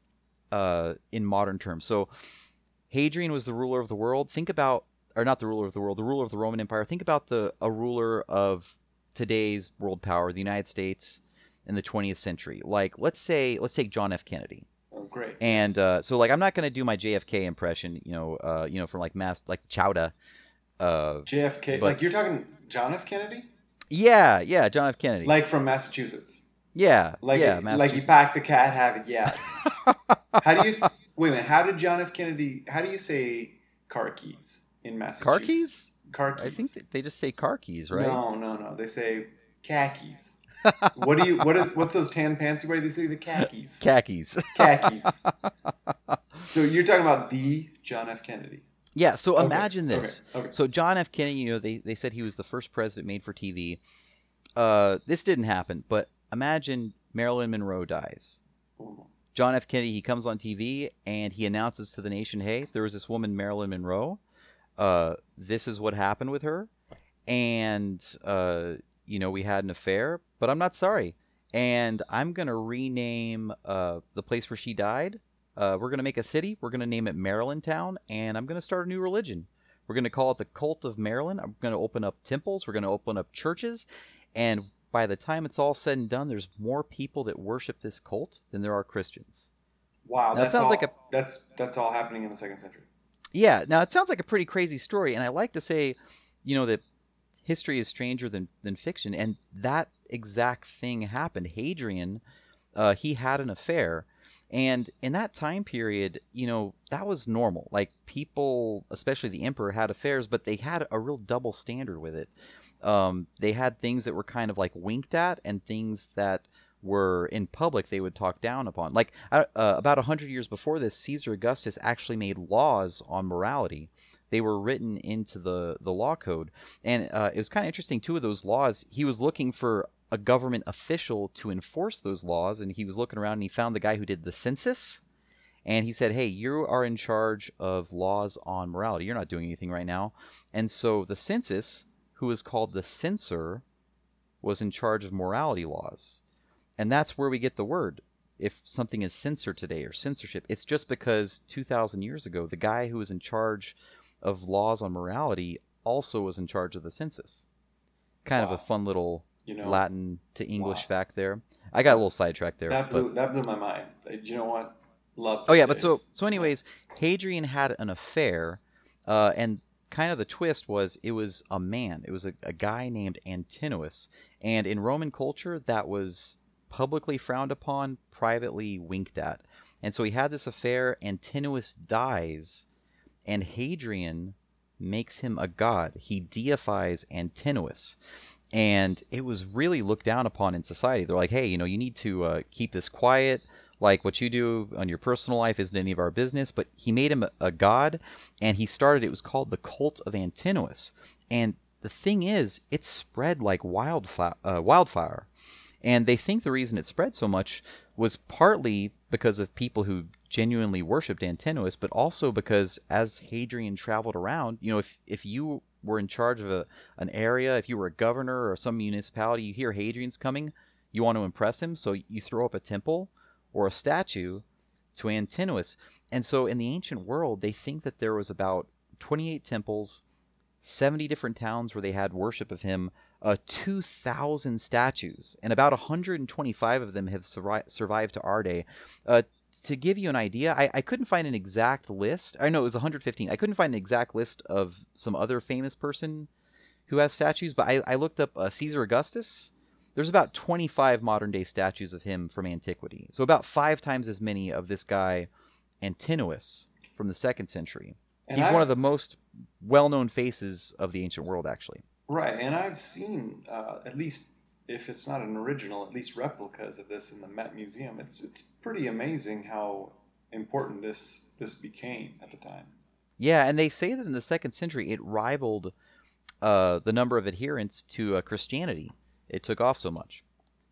uh, in modern terms. So Hadrian was the ruler of the world. Think about, or not the ruler of the world, the ruler of the Roman Empire. Think about the a ruler of today's world power, the United States in the 20th century. Like, let's say, let's take John F. Kennedy. Oh, great. And uh, so, like, I'm not gonna do my JFK impression, you know, uh, you know, from like mass, like Chowda. Uh, JFK. but- like you're talking John F. Kennedy, yeah, yeah, John F. Kennedy. like from Massachusetts. yeah, Like yeah, like you Massachusetts. pack the cat, have it. Yeah. How do you wait a minute? How did John F. Kennedy? How do you say car keys in Massachusetts? car keys? Car keys. I think they just say car keys, right? No, no, no. They say khakis. What do you? What is? What's those tan pants you wear? They say the khakis. Khakis. khakis. So you're talking about the John F. Kennedy. yeah. So Okay, imagine okay, this. Okay. So John F. Kennedy, you know, they, they said he was the first president made for TV. Uh, this didn't happen, but imagine Marilyn Monroe dies. Ooh. John F. Kennedy, he comes on TV and he announces to the nation, "Hey, there was this woman, Marilyn Monroe. Uh, this is what happened with her, and uh, you know, we had an affair, but I'm not sorry, and I'm gonna rename uh, the place where she died. Uh, we're gonna make a city. We're gonna name it Marilyn Town, and I'm gonna start a new religion. We're gonna call it the Cult of Marilyn. I'm gonna open up temples. We're gonna open up churches, and by the time it's all said and done, there's more people that worship this cult than there are Christians. Wow. That sounds all, like a- That's that's all happening in the second century. Yeah, now it sounds like a pretty crazy story, and I like to say, you know, that history is stranger than, than fiction, and that exact thing happened. Hadrian, uh, he had an affair, and in that time period, you know, that was normal. Like people, especially the emperor, had affairs, but they had a real double standard with it. Um, they had things that were kind of like winked at, and things that were in public they would talk down upon. Like uh, uh, about a hundred years before this, Caesar Augustus actually made laws on morality. They were written into the the law code, and uh, it was kind of interesting. Two of those laws, he was looking for a government official to enforce those laws, and he was looking around and he found the guy who did the census. And he said, "Hey, you are in charge of laws on morality. You're not doing anything right now." And so the census, who was called the censor, was in charge of morality laws. And that's where we get the word. If something is censored today or censorship, it's just because 2,000 years ago, the guy who was in charge of laws on morality also was in charge of the census. Kind of a fun little You know. Latin to English Wow. fact there. I got a little sidetracked there. that but- blew that blew my mind. You know what? Love. Oh yeah, but so so anyways, Hadrian had an affair, uh, and kind of the twist was it was a man. It was a, a guy named Antinous, and in Roman culture that was publicly frowned upon, privately winked at. And so he had this affair. Antinous dies, and Hadrian makes him a god. He deifies Antinous. And it was really looked down upon in society. They're like, hey, you know, you need to uh, keep this quiet. Like what you do on your personal life isn't any of our business. But he made him a, a god, and he started. It was called the cult of Antinous. And the thing is, it spread like wildfire. Uh, wildfire. And they think the reason it spread so much was partly because of people who genuinely worshipped Antinous, but also because as Hadrian traveled around, you know, if if you were in charge of a, an area, if you were a governor or some municipality, you hear Hadrian's coming, you want to impress him, so you throw up a temple or a statue to Antinous. And so in the ancient world, they think that there was about 28 temples, 70 different towns where they had worship of him, uh, 2,000 statues, and about 125 of them have surri- survived to our day. Uh, to give you an idea, I, I couldn't find an exact list. I know it was 115. I couldn't find an exact list of some other famous person who has statues, but I, I looked up uh, Caesar Augustus. There's about 25 modern day statues of him from antiquity. So about five times as many of this guy Antinous from the second century. And He's I- one of the most well known faces of the ancient world, actually. Right, and I've seen uh, at least if it's not an original, at least replicas of this in the Met Museum. It's it's pretty amazing how important this this became at the time. Yeah, and they say that in the second century it rivaled uh, the number of adherents to uh, Christianity. It took off so much.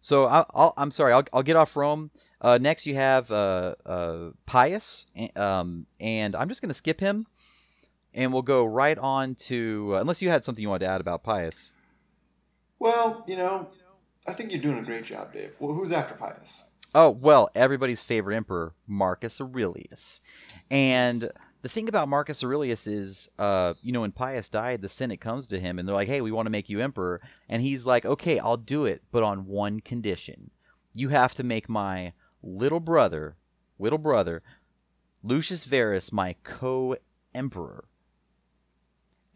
So I'll, I'm sorry, I'll, I'll get off Rome. Uh, next, you have uh, uh, Pius, um, and I'm just going to skip him, and we'll go right on to uh, unless you had something you wanted to add about Pius. Well, you know, I think you're doing a great job, Dave. Well, who's after Pius? Oh, well, everybody's favorite emperor, Marcus Aurelius. And the thing about Marcus Aurelius is, uh, you know, when Pius died, the Senate comes to him and they're like, hey, we want to make you emperor. And he's like, okay, I'll do it, but on one condition. You have to make my little brother, little brother, Lucius Verus, my co emperor.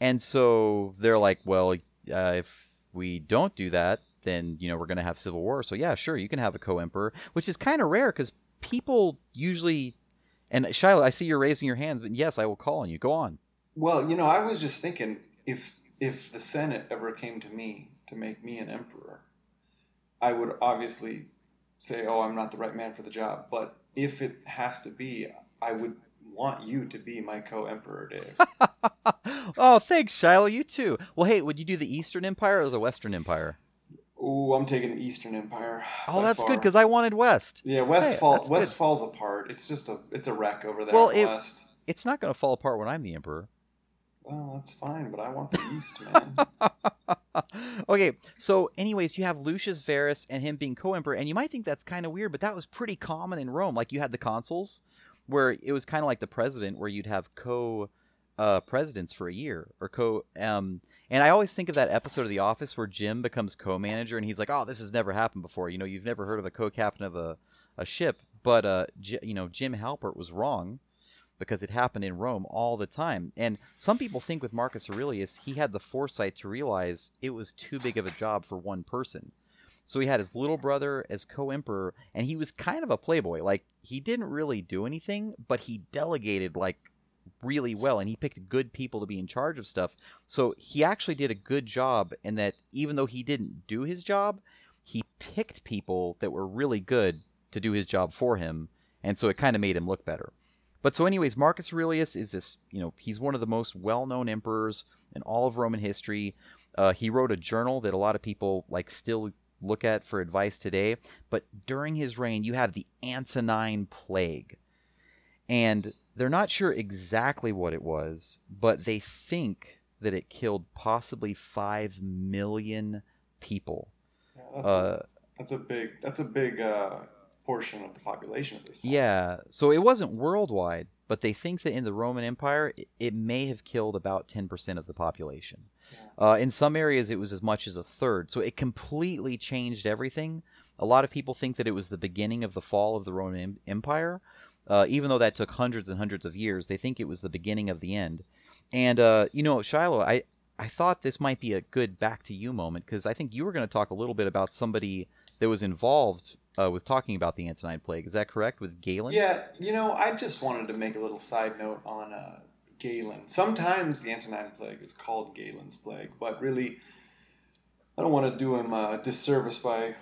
And so they're like, well, uh, if we don't do that, then you know we're going to have civil war. So yeah, sure, you can have a co-emperor, which is kind of rare because people usually. And Shiloh, I see you're raising your hands, but yes, I will call on you. Go on. Well, you know, I was just thinking if if the Senate ever came to me to make me an emperor, I would obviously say, "Oh, I'm not the right man for the job." But if it has to be, I would want you to be my co-emperor, Dave. oh, thanks, Shiloh. You too. Well, hey, would you do the Eastern Empire or the Western Empire? Ooh, I'm taking the Eastern Empire. Oh, that's good because I wanted West. yeah, West Hey, fall West good. falls apart. It's just a it's a wreck over there Well, it- West. It's not going to fall apart when I'm the emperor. Well, that's fine, but I want the East, man. okay, so anyways, you have Lucius Verus and him being co-emperor, and you might think that's kind of weird, but that was pretty common in Rome. Like you had the consuls, where it was kind of like the president, where you'd have co uh, presidents for a year or co. Um, and I always think of that episode of The Office where Jim becomes co-manager, and he's like, "Oh, this has never happened before. You know, you've never heard of a co-captain of a a ship." But uh, J- you know, Jim Halpert was wrong because it happened in Rome all the time. And some people think with Marcus Aurelius, he had the foresight to realize it was too big of a job for one person. So he had his little brother as co-emperor, and he was kind of a playboy. Like he didn't really do anything, but he delegated like really well, and he picked good people to be in charge of stuff. So he actually did a good job in that even though he didn't do his job, he picked people that were really good to do his job for him, and so it kind of made him look better. But so, anyways, Marcus Aurelius is this, you know, he's one of the most well known emperors in all of Roman history. Uh, he wrote a journal that a lot of people like still look at for advice today. But during his reign, you have the Antonine Plague. And they're not sure exactly what it was, but they think that it killed possibly 5 million people. Yeah, that's, Uh, a, that's a big that's a big uh, portion of the population at this time. Yeah, so it wasn't worldwide, but they think that in the Roman Empire, it, it may have killed about 10% of the population. Uh, in some areas, it was as much as a third. So it completely changed everything. A lot of people think that it was the beginning of the fall of the Roman em- Empire. Uh, even though that took hundreds and hundreds of years, they think it was the beginning of the end. And, uh, you know, Shiloh, I, I thought this might be a good back to you moment because I think you were going to talk a little bit about somebody that was involved uh, with talking about the Antonine Plague. Is that correct? With Galen? Yeah, you know, I just wanted to make a little side note on uh, Galen. Sometimes the Antonine Plague is called Galen's Plague, but really, I don't want to do him a disservice by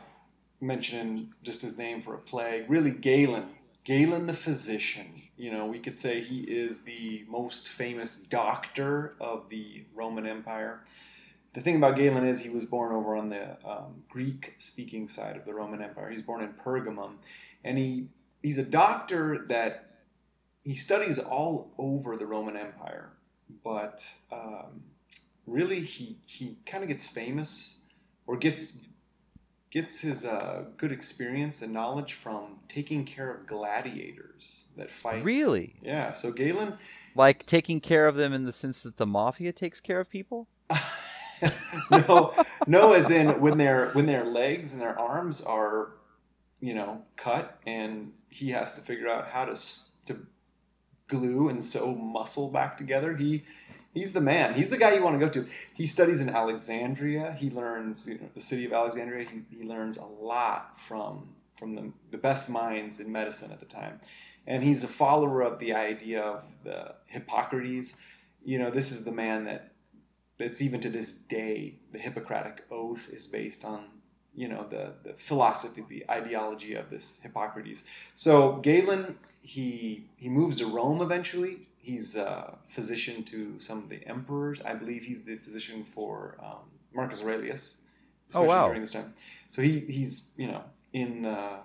mentioning just his name for a plague. Really, Galen. Galen the physician. You know, we could say he is the most famous doctor of the Roman Empire. The thing about Galen is he was born over on the um, Greek-speaking side of the Roman Empire. He's born in Pergamum, and he he's a doctor that he studies all over the Roman Empire, but um, really he he kind of gets famous or gets gets his uh, good experience and knowledge from taking care of gladiators that fight. Really? Yeah. So Galen, Like taking care of them in the sense that the mafia takes care of people? no, no, as in when their when their legs and their arms are, you know, cut, and he has to figure out how to glue and sew muscle back together. He he's the man. He's the guy you want to go to. He studies in Alexandria. He learns, you know, the city of Alexandria. He, he learns a lot from from the, the best minds in medicine at the time. And he's a follower of the idea of the Hippocrates. You know, this is the man that that's even to this day the Hippocratic oath is based on you know the the philosophy, the ideology of this Hippocrates. So Galen he he moves to Rome eventually. He's a physician to some of the emperors. I believe he's the physician for um, Marcus Aurelius. Oh, wow. During this time, so he he's you know in the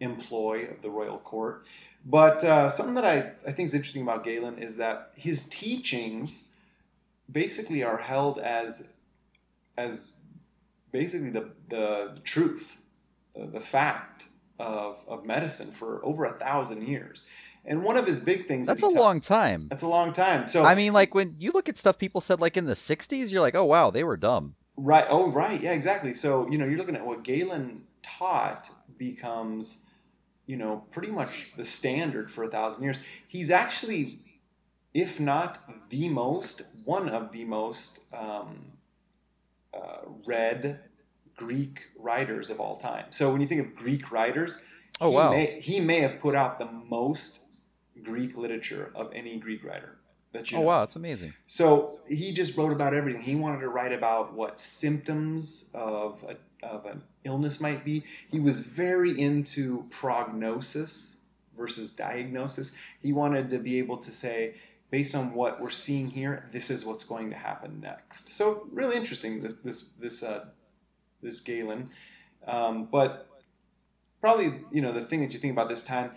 employ of the royal court. But uh, something that I, I think is interesting about Galen is that his teachings basically are held as as basically the the truth, the, the fact of, of medicine for over a thousand years. And one of his big things That's a he ta- long time. that's a long time. So I mean, like when you look at stuff people said like in the 60s, you're like, oh, wow, they were dumb. Right. Oh, right. Yeah, exactly. So, you know, you're looking at what Galen taught becomes, you know, pretty much the standard for a thousand years. He's actually, if not the most, one of the most um, uh, read Greek writers of all time. So when you think of Greek writers, Oh, he wow. may, he may have put out the most Greek literature of any Greek writer that you Oh, know. wow, it's amazing. So he just wrote about everything. He wanted to write about what symptoms of, a, of an illness might be. He was very into prognosis versus diagnosis. He wanted to be able to say, based on what we're seeing here, this is what's going to happen next. So really interesting. This this this uh, this Galen, um, but probably you know the thing that you think about this time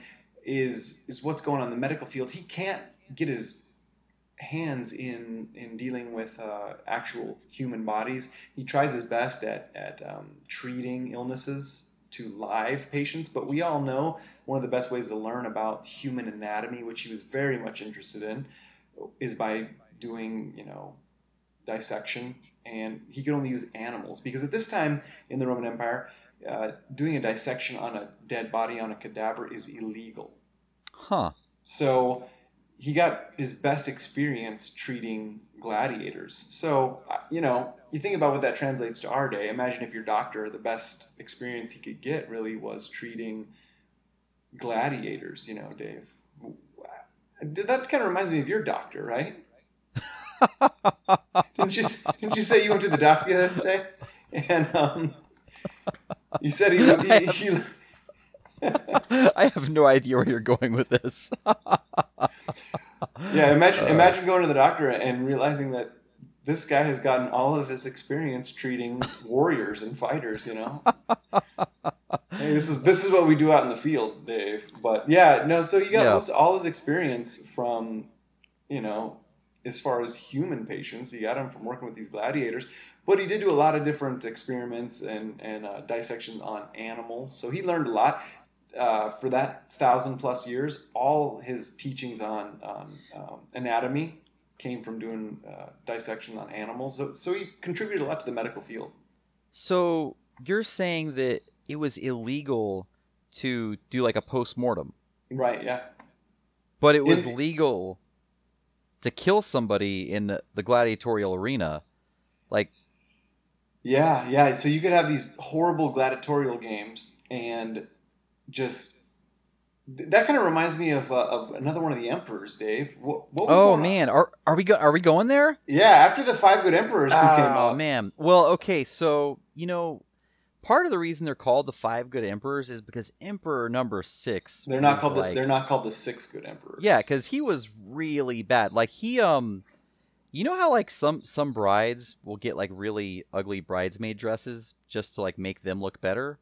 is is what's going on in the medical field. He can't get his hands in in dealing with uh, actual human bodies. He tries his best at at um, treating illnesses to live patients, but we all know one of the best ways to learn about human anatomy, which he was very much interested in, is by doing you know dissection. And he could only use animals because at this time in the Roman Empire, uh, doing a dissection on a dead body on a cadaver is illegal. Huh. So he got his best experience treating gladiators. So, uh, you know, you think about what that translates to our day. Imagine if your doctor, the best experience he could get really was treating gladiators, you know, Dave. That kind of reminds me of your doctor, right? Didn't you, didn't you say you went to the doctor the other day? And um, you said he, he, he, I have no idea where you're going with this. Yeah, imagine Uh, imagine going to the doctor and realizing that this guy has gotten all of his experience treating warriors and fighters. You know, hey, this is this is what we do out in the field, Dave. But yeah, no. So you got Yeah. most all his experience from, you know, as far as human patients, he got him from working with these gladiators. But he did do a lot of different experiments and and uh, dissections on animals. So he learned a lot uh, for that thousand plus years, all his teachings on, on um, anatomy came from doing uh, dissection on animals. So, so he contributed a lot to the medical field. so you're saying that it was illegal to do like a post mortem, Right. Yeah. but it was In- legal to kill somebody in the gladiatorial arena. Like, Yeah. Yeah. So you could have these horrible gladiatorial games and just That kind of reminds me of uh, of another one of the emperors, Dave. What, what was Oh going on? man, are are we go- are we going there? Yeah, after the five good emperors who came Oh man. Well, okay, so you know, part of the reason they're called the five good emperors is because Emperor number six. They're not called like, the, they're not called the six good emperors. Yeah, because he was really bad. Like he um, you know how like some some brides will get like really ugly bridesmaid dresses just to like make them look better.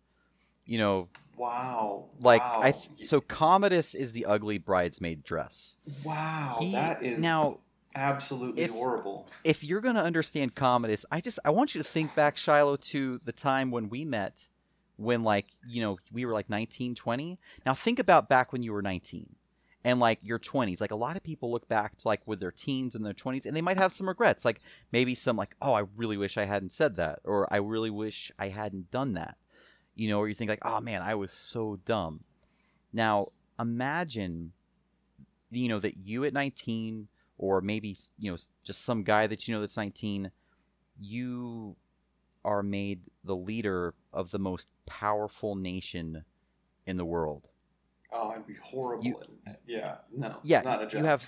You know, Wow. like wow. I so Commodus is the ugly bridesmaid dress. Wow, He- that is now absolutely if- horrible. if you're gonna understand Commodus, I just I want you to think back, Shiloh, to the time when we met, when like you know we were like 19, 20. Now think about back when you were 19, and like your 20s. Like a lot of people look back to like with their teens and their 20s, and they might have some regrets. Like maybe some like, oh, I really wish I hadn't said that, or I really wish I hadn't done that. You know, or you think like, oh man, I was so dumb. Now imagine, you know, that you at 19 or maybe you know just some guy that you know that's 19 you are made the leader of the most powerful nation in the world Oh, it'd be horrible. You- yeah, no. yeah not a job. you have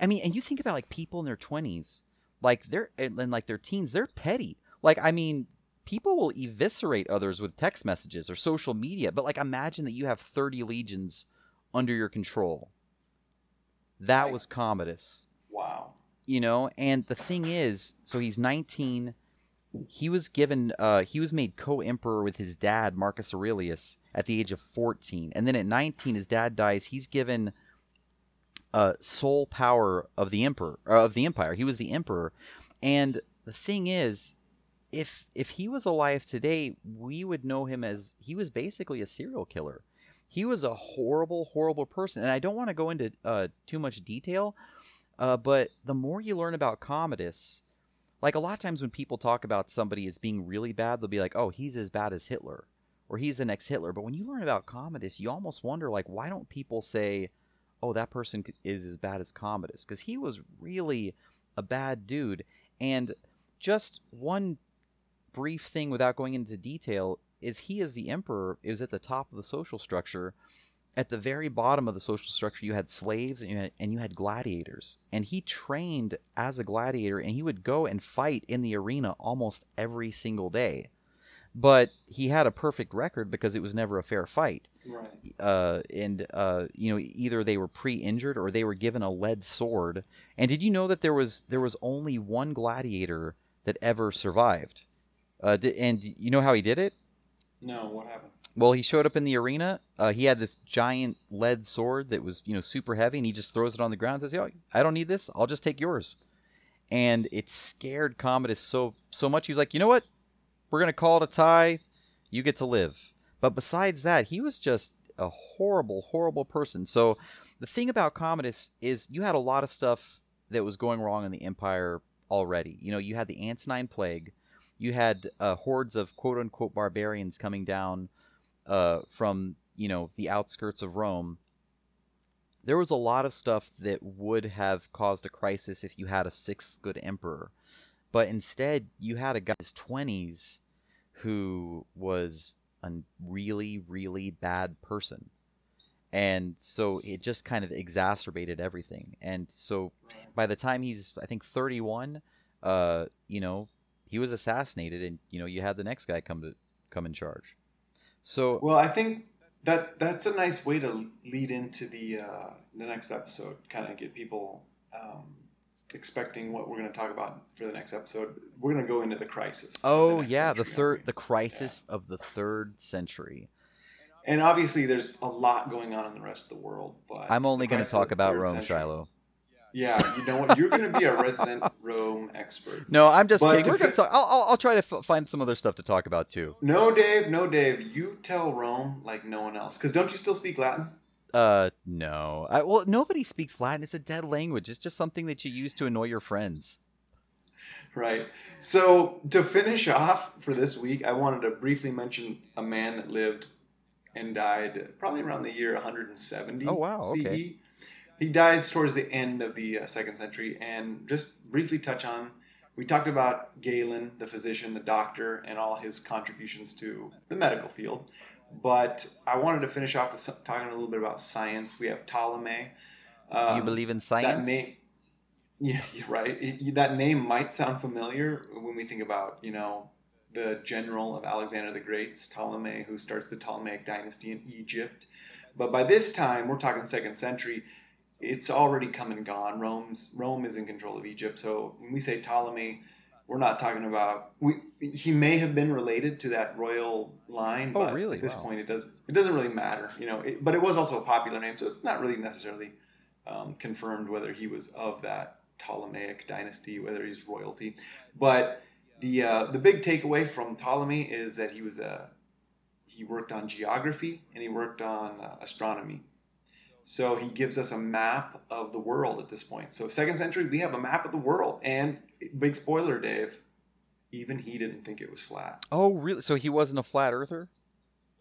i mean and you think about like people in their 20s like they're and like their teens they're petty like i mean people will eviscerate others with text messages or social media but like imagine that you have 30 legions under your control. That Right. was commodus. Wow. you know and the thing is so he's 19 he was given uh he was made co-emperor with his dad marcus aurelius at the age of 14 and then at 19 his dad dies. He's given uh sole power of the emperor uh, of the empire. He was the emperor. And the thing is if if he was alive today we would know him as he was basically a serial killer he was a horrible horrible person and i don't want to go into uh too much detail uh, but the more you learn about Commodus, like a lot of times when people talk about somebody as being really bad, they'll be like, "Oh, he's as bad as Hitler," or "He's the next Hitler." But when you learn about Commodus, you almost wonder, like, why don't people say, "Oh, that person is as bad as Commodus," because he was really a bad dude. And just one brief thing, without going into detail, is he, as the emperor, is at the top of the social structure. At the very bottom of the social structure you had slaves and you had, and you had gladiators. And he trained as a gladiator and he would go and fight in the arena almost every single day. But he had a perfect record because it was never a fair fight. Right. uh, and uh, you know either they were pre-injured or they were given a lead sword. And did you know that there was there was only one gladiator that ever survived uh, di- and you know how he did it No, what happened? well, he showed up in the arena. Uh, he had this giant lead sword that was, you know, super heavy, and he just throws it on the ground and says, "Yo, I don't need this. I'll just take yours." And it scared Commodus so so much. He was like, "You know what? We're gonna call it a tie. You get to live." But besides that, he was just a horrible, horrible person. So the thing about Commodus is you had a lot of stuff that was going wrong in the empire already. You know, you had the Antonine Plague. You had uh, hordes of quote unquote barbarians coming down uh, from you know the outskirts of Rome, there was a lot of stuff that would have caused a crisis if you had a sixth good emperor, but instead you had a guy in his twenties who was a really really bad person, and so it just kind of exacerbated everything. And so by the time he's I think 31, uh, you know, he was assassinated, and you know you had the next guy come to come in charge. So Well, I think that that's a nice way to lead into the uh, the next episode. Kind of get people um, expecting what we're going to talk about for the next episode. We're going to go into the crisis. the Oh next yeah, the third, the crisis of the third century. And obviously, there's a lot going on in the rest of the world. But I'm only going to talk about Rome, century- Shiloh. Yeah, you know what? You're going to be a resident Rome expert. No, I'm just But kidding. We're going to talk. I'll, I'll, I'll try to f- find some other stuff to talk about too. No, Dave. No, Dave. You tell Rome like no one else. Because don't you still speak Latin? Uh, no. I, well, nobody speaks Latin. It's a dead language. It's just something that you use to annoy your friends. Right. So to finish off for this week, I wanted to briefly mention a man that lived and died probably around the year 170. Oh, wow, CE. okay. He dies towards the end of the uh, second century, and just briefly touch on we talked about Galen, the physician, the doctor, and all his contributions to the medical field. But I wanted to finish off with some, talking a little bit about science. We have Ptolemy. Do you believe in science? Um, That name, yeah, you're right. It- that name might sound familiar when we think about, you know, the general of Alexander the Great, Ptolemy, who starts the Ptolemaic dynasty in Egypt. But by this time, we're talking second century. It's already come and gone. Rome's Rome is in control of Egypt. So when we say Ptolemy, we're not talking about we. He may have been related to that royal line, Oh, but really? at this Wow. point, it does it doesn't really matter, you know. It, but it was also a popular name, so it's not really necessarily um, confirmed whether he was of that Ptolemaic dynasty, whether he's royalty. But the uh, the big takeaway from Ptolemy is that he was a he worked on geography and he worked on uh, astronomy. So he gives us a map of the world at this point. So second century, we have a map of the world, and big spoiler, Dave. Even he didn't think it was flat. Oh, really? So he wasn't a flat earther?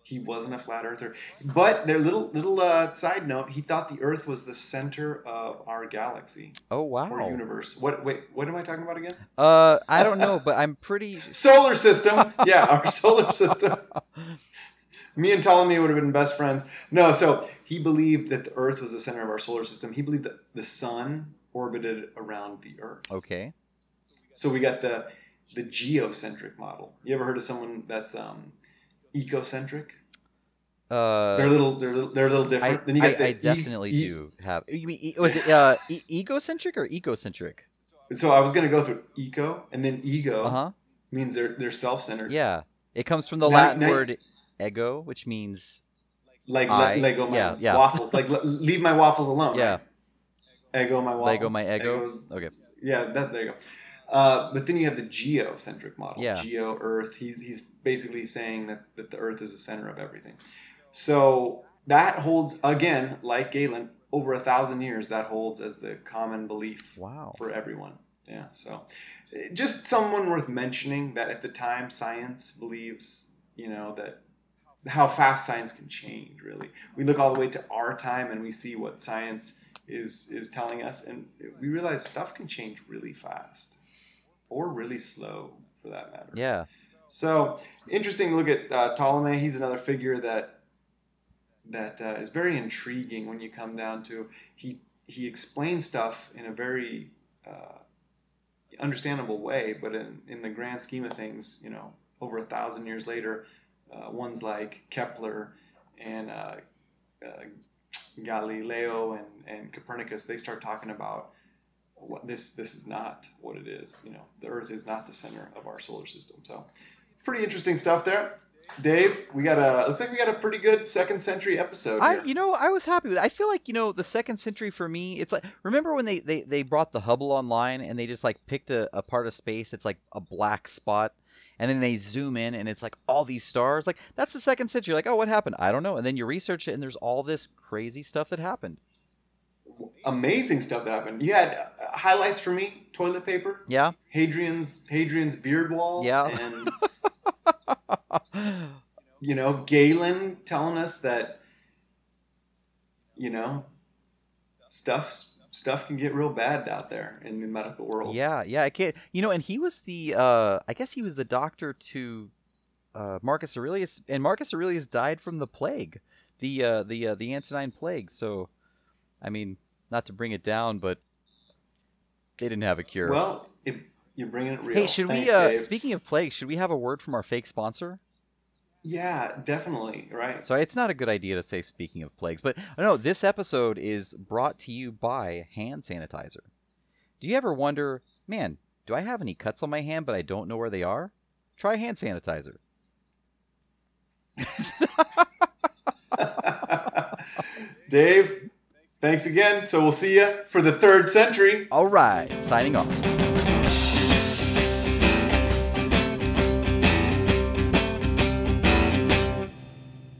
He wasn't a flat earther. But their little little uh, side note, he thought the Earth was the center of our galaxy Oh, or wow. universe. What wait, what am I talking about again? Uh, I don't know, but I'm pretty. Solar system. Yeah, our solar system. Me and Ptolemy would have been best friends. No, so he believed that the Earth was the center of our solar system. He believed that the sun orbited around the Earth. Okay. So we got the the geocentric model. You ever heard of someone that's um, ecocentric? They're a Uh, little, they're a little, they're a little I, different. then you I, got the I definitely e- do have. You mean was it uh, e- egocentric or ecocentric? So I was gonna go through eco, and then ego Uh huh. means they're they're self-centered. Yeah, it comes from the Now- Latin now- word ego, which means Like I- le- Lego my yeah, yeah. waffles. Like le- leave my waffles alone. Yeah. right? Ego my waffles. Lego my ego. Ego's- Okay. Yeah, that there you go. Uh, but then you have the geocentric model. Yeah. Geo Earth. He's he's basically saying that, that the Earth is the center of everything. So that holds again, like Galen, over a thousand years. That holds as the common belief Wow. for everyone. Yeah. So eh, just someone worth mentioning that at the time science believes, you know, that how fast science can change. Really, we look all the way to our time and we see what science is is telling us, and we realize stuff can change really fast, or really slow, for that matter. Yeah. So interesting to look at uh, Ptolemy. He's another figure that that uh, is very intriguing when you come down to he he explains stuff in a very uh, understandable way, but in in the grand scheme of things, you know, over a thousand years later, uh, ones like Kepler and uh, uh, Galileo and, and Copernicus, they start talking about what this this is not what it is. You know, the Earth is not the center of our solar system. So, pretty interesting stuff there. Dave, we got a looks like we got a pretty good second century episode I, here. you know, I was happy with. It. I feel like you know, the second century for me, it's like remember when they they they brought the Hubble online and they just like picked a, a part of space that's like a black spot, and then they zoom in and it's like all these stars. Like that's the second century. Like oh, what happened? I don't know. And then you research it and there's all this crazy stuff that happened. Amazing stuff that happened. You had uh, highlights for me: toilet paper, Yeah. Hadrian's Hadrian's beard wall, Yeah. and you know Galen telling us that you know stuff stuff can get real bad out there in the medical world. Yeah, yeah, I can't. You know, and he was the. uh I guess he was the doctor to uh Marcus Aurelius, and Marcus Aurelius died from the plague, the uh the uh, the Antonine plague. So, I mean, not to bring it down, but they didn't have a cure. Well, if you're bringing it real. hey, should Thanks, we? uh Dave. Speaking of plague, should we have a word from our fake sponsor? Yeah, definitely. Right. So it's not a good idea to say speaking of plagues, but oh no, this episode is brought to you by hand sanitizer. Do you ever wonder, man, do I have any cuts on my hand but I don't know where they are? Try hand sanitizer. Dave, thanks again. So we'll see you for the third century. All right, signing off.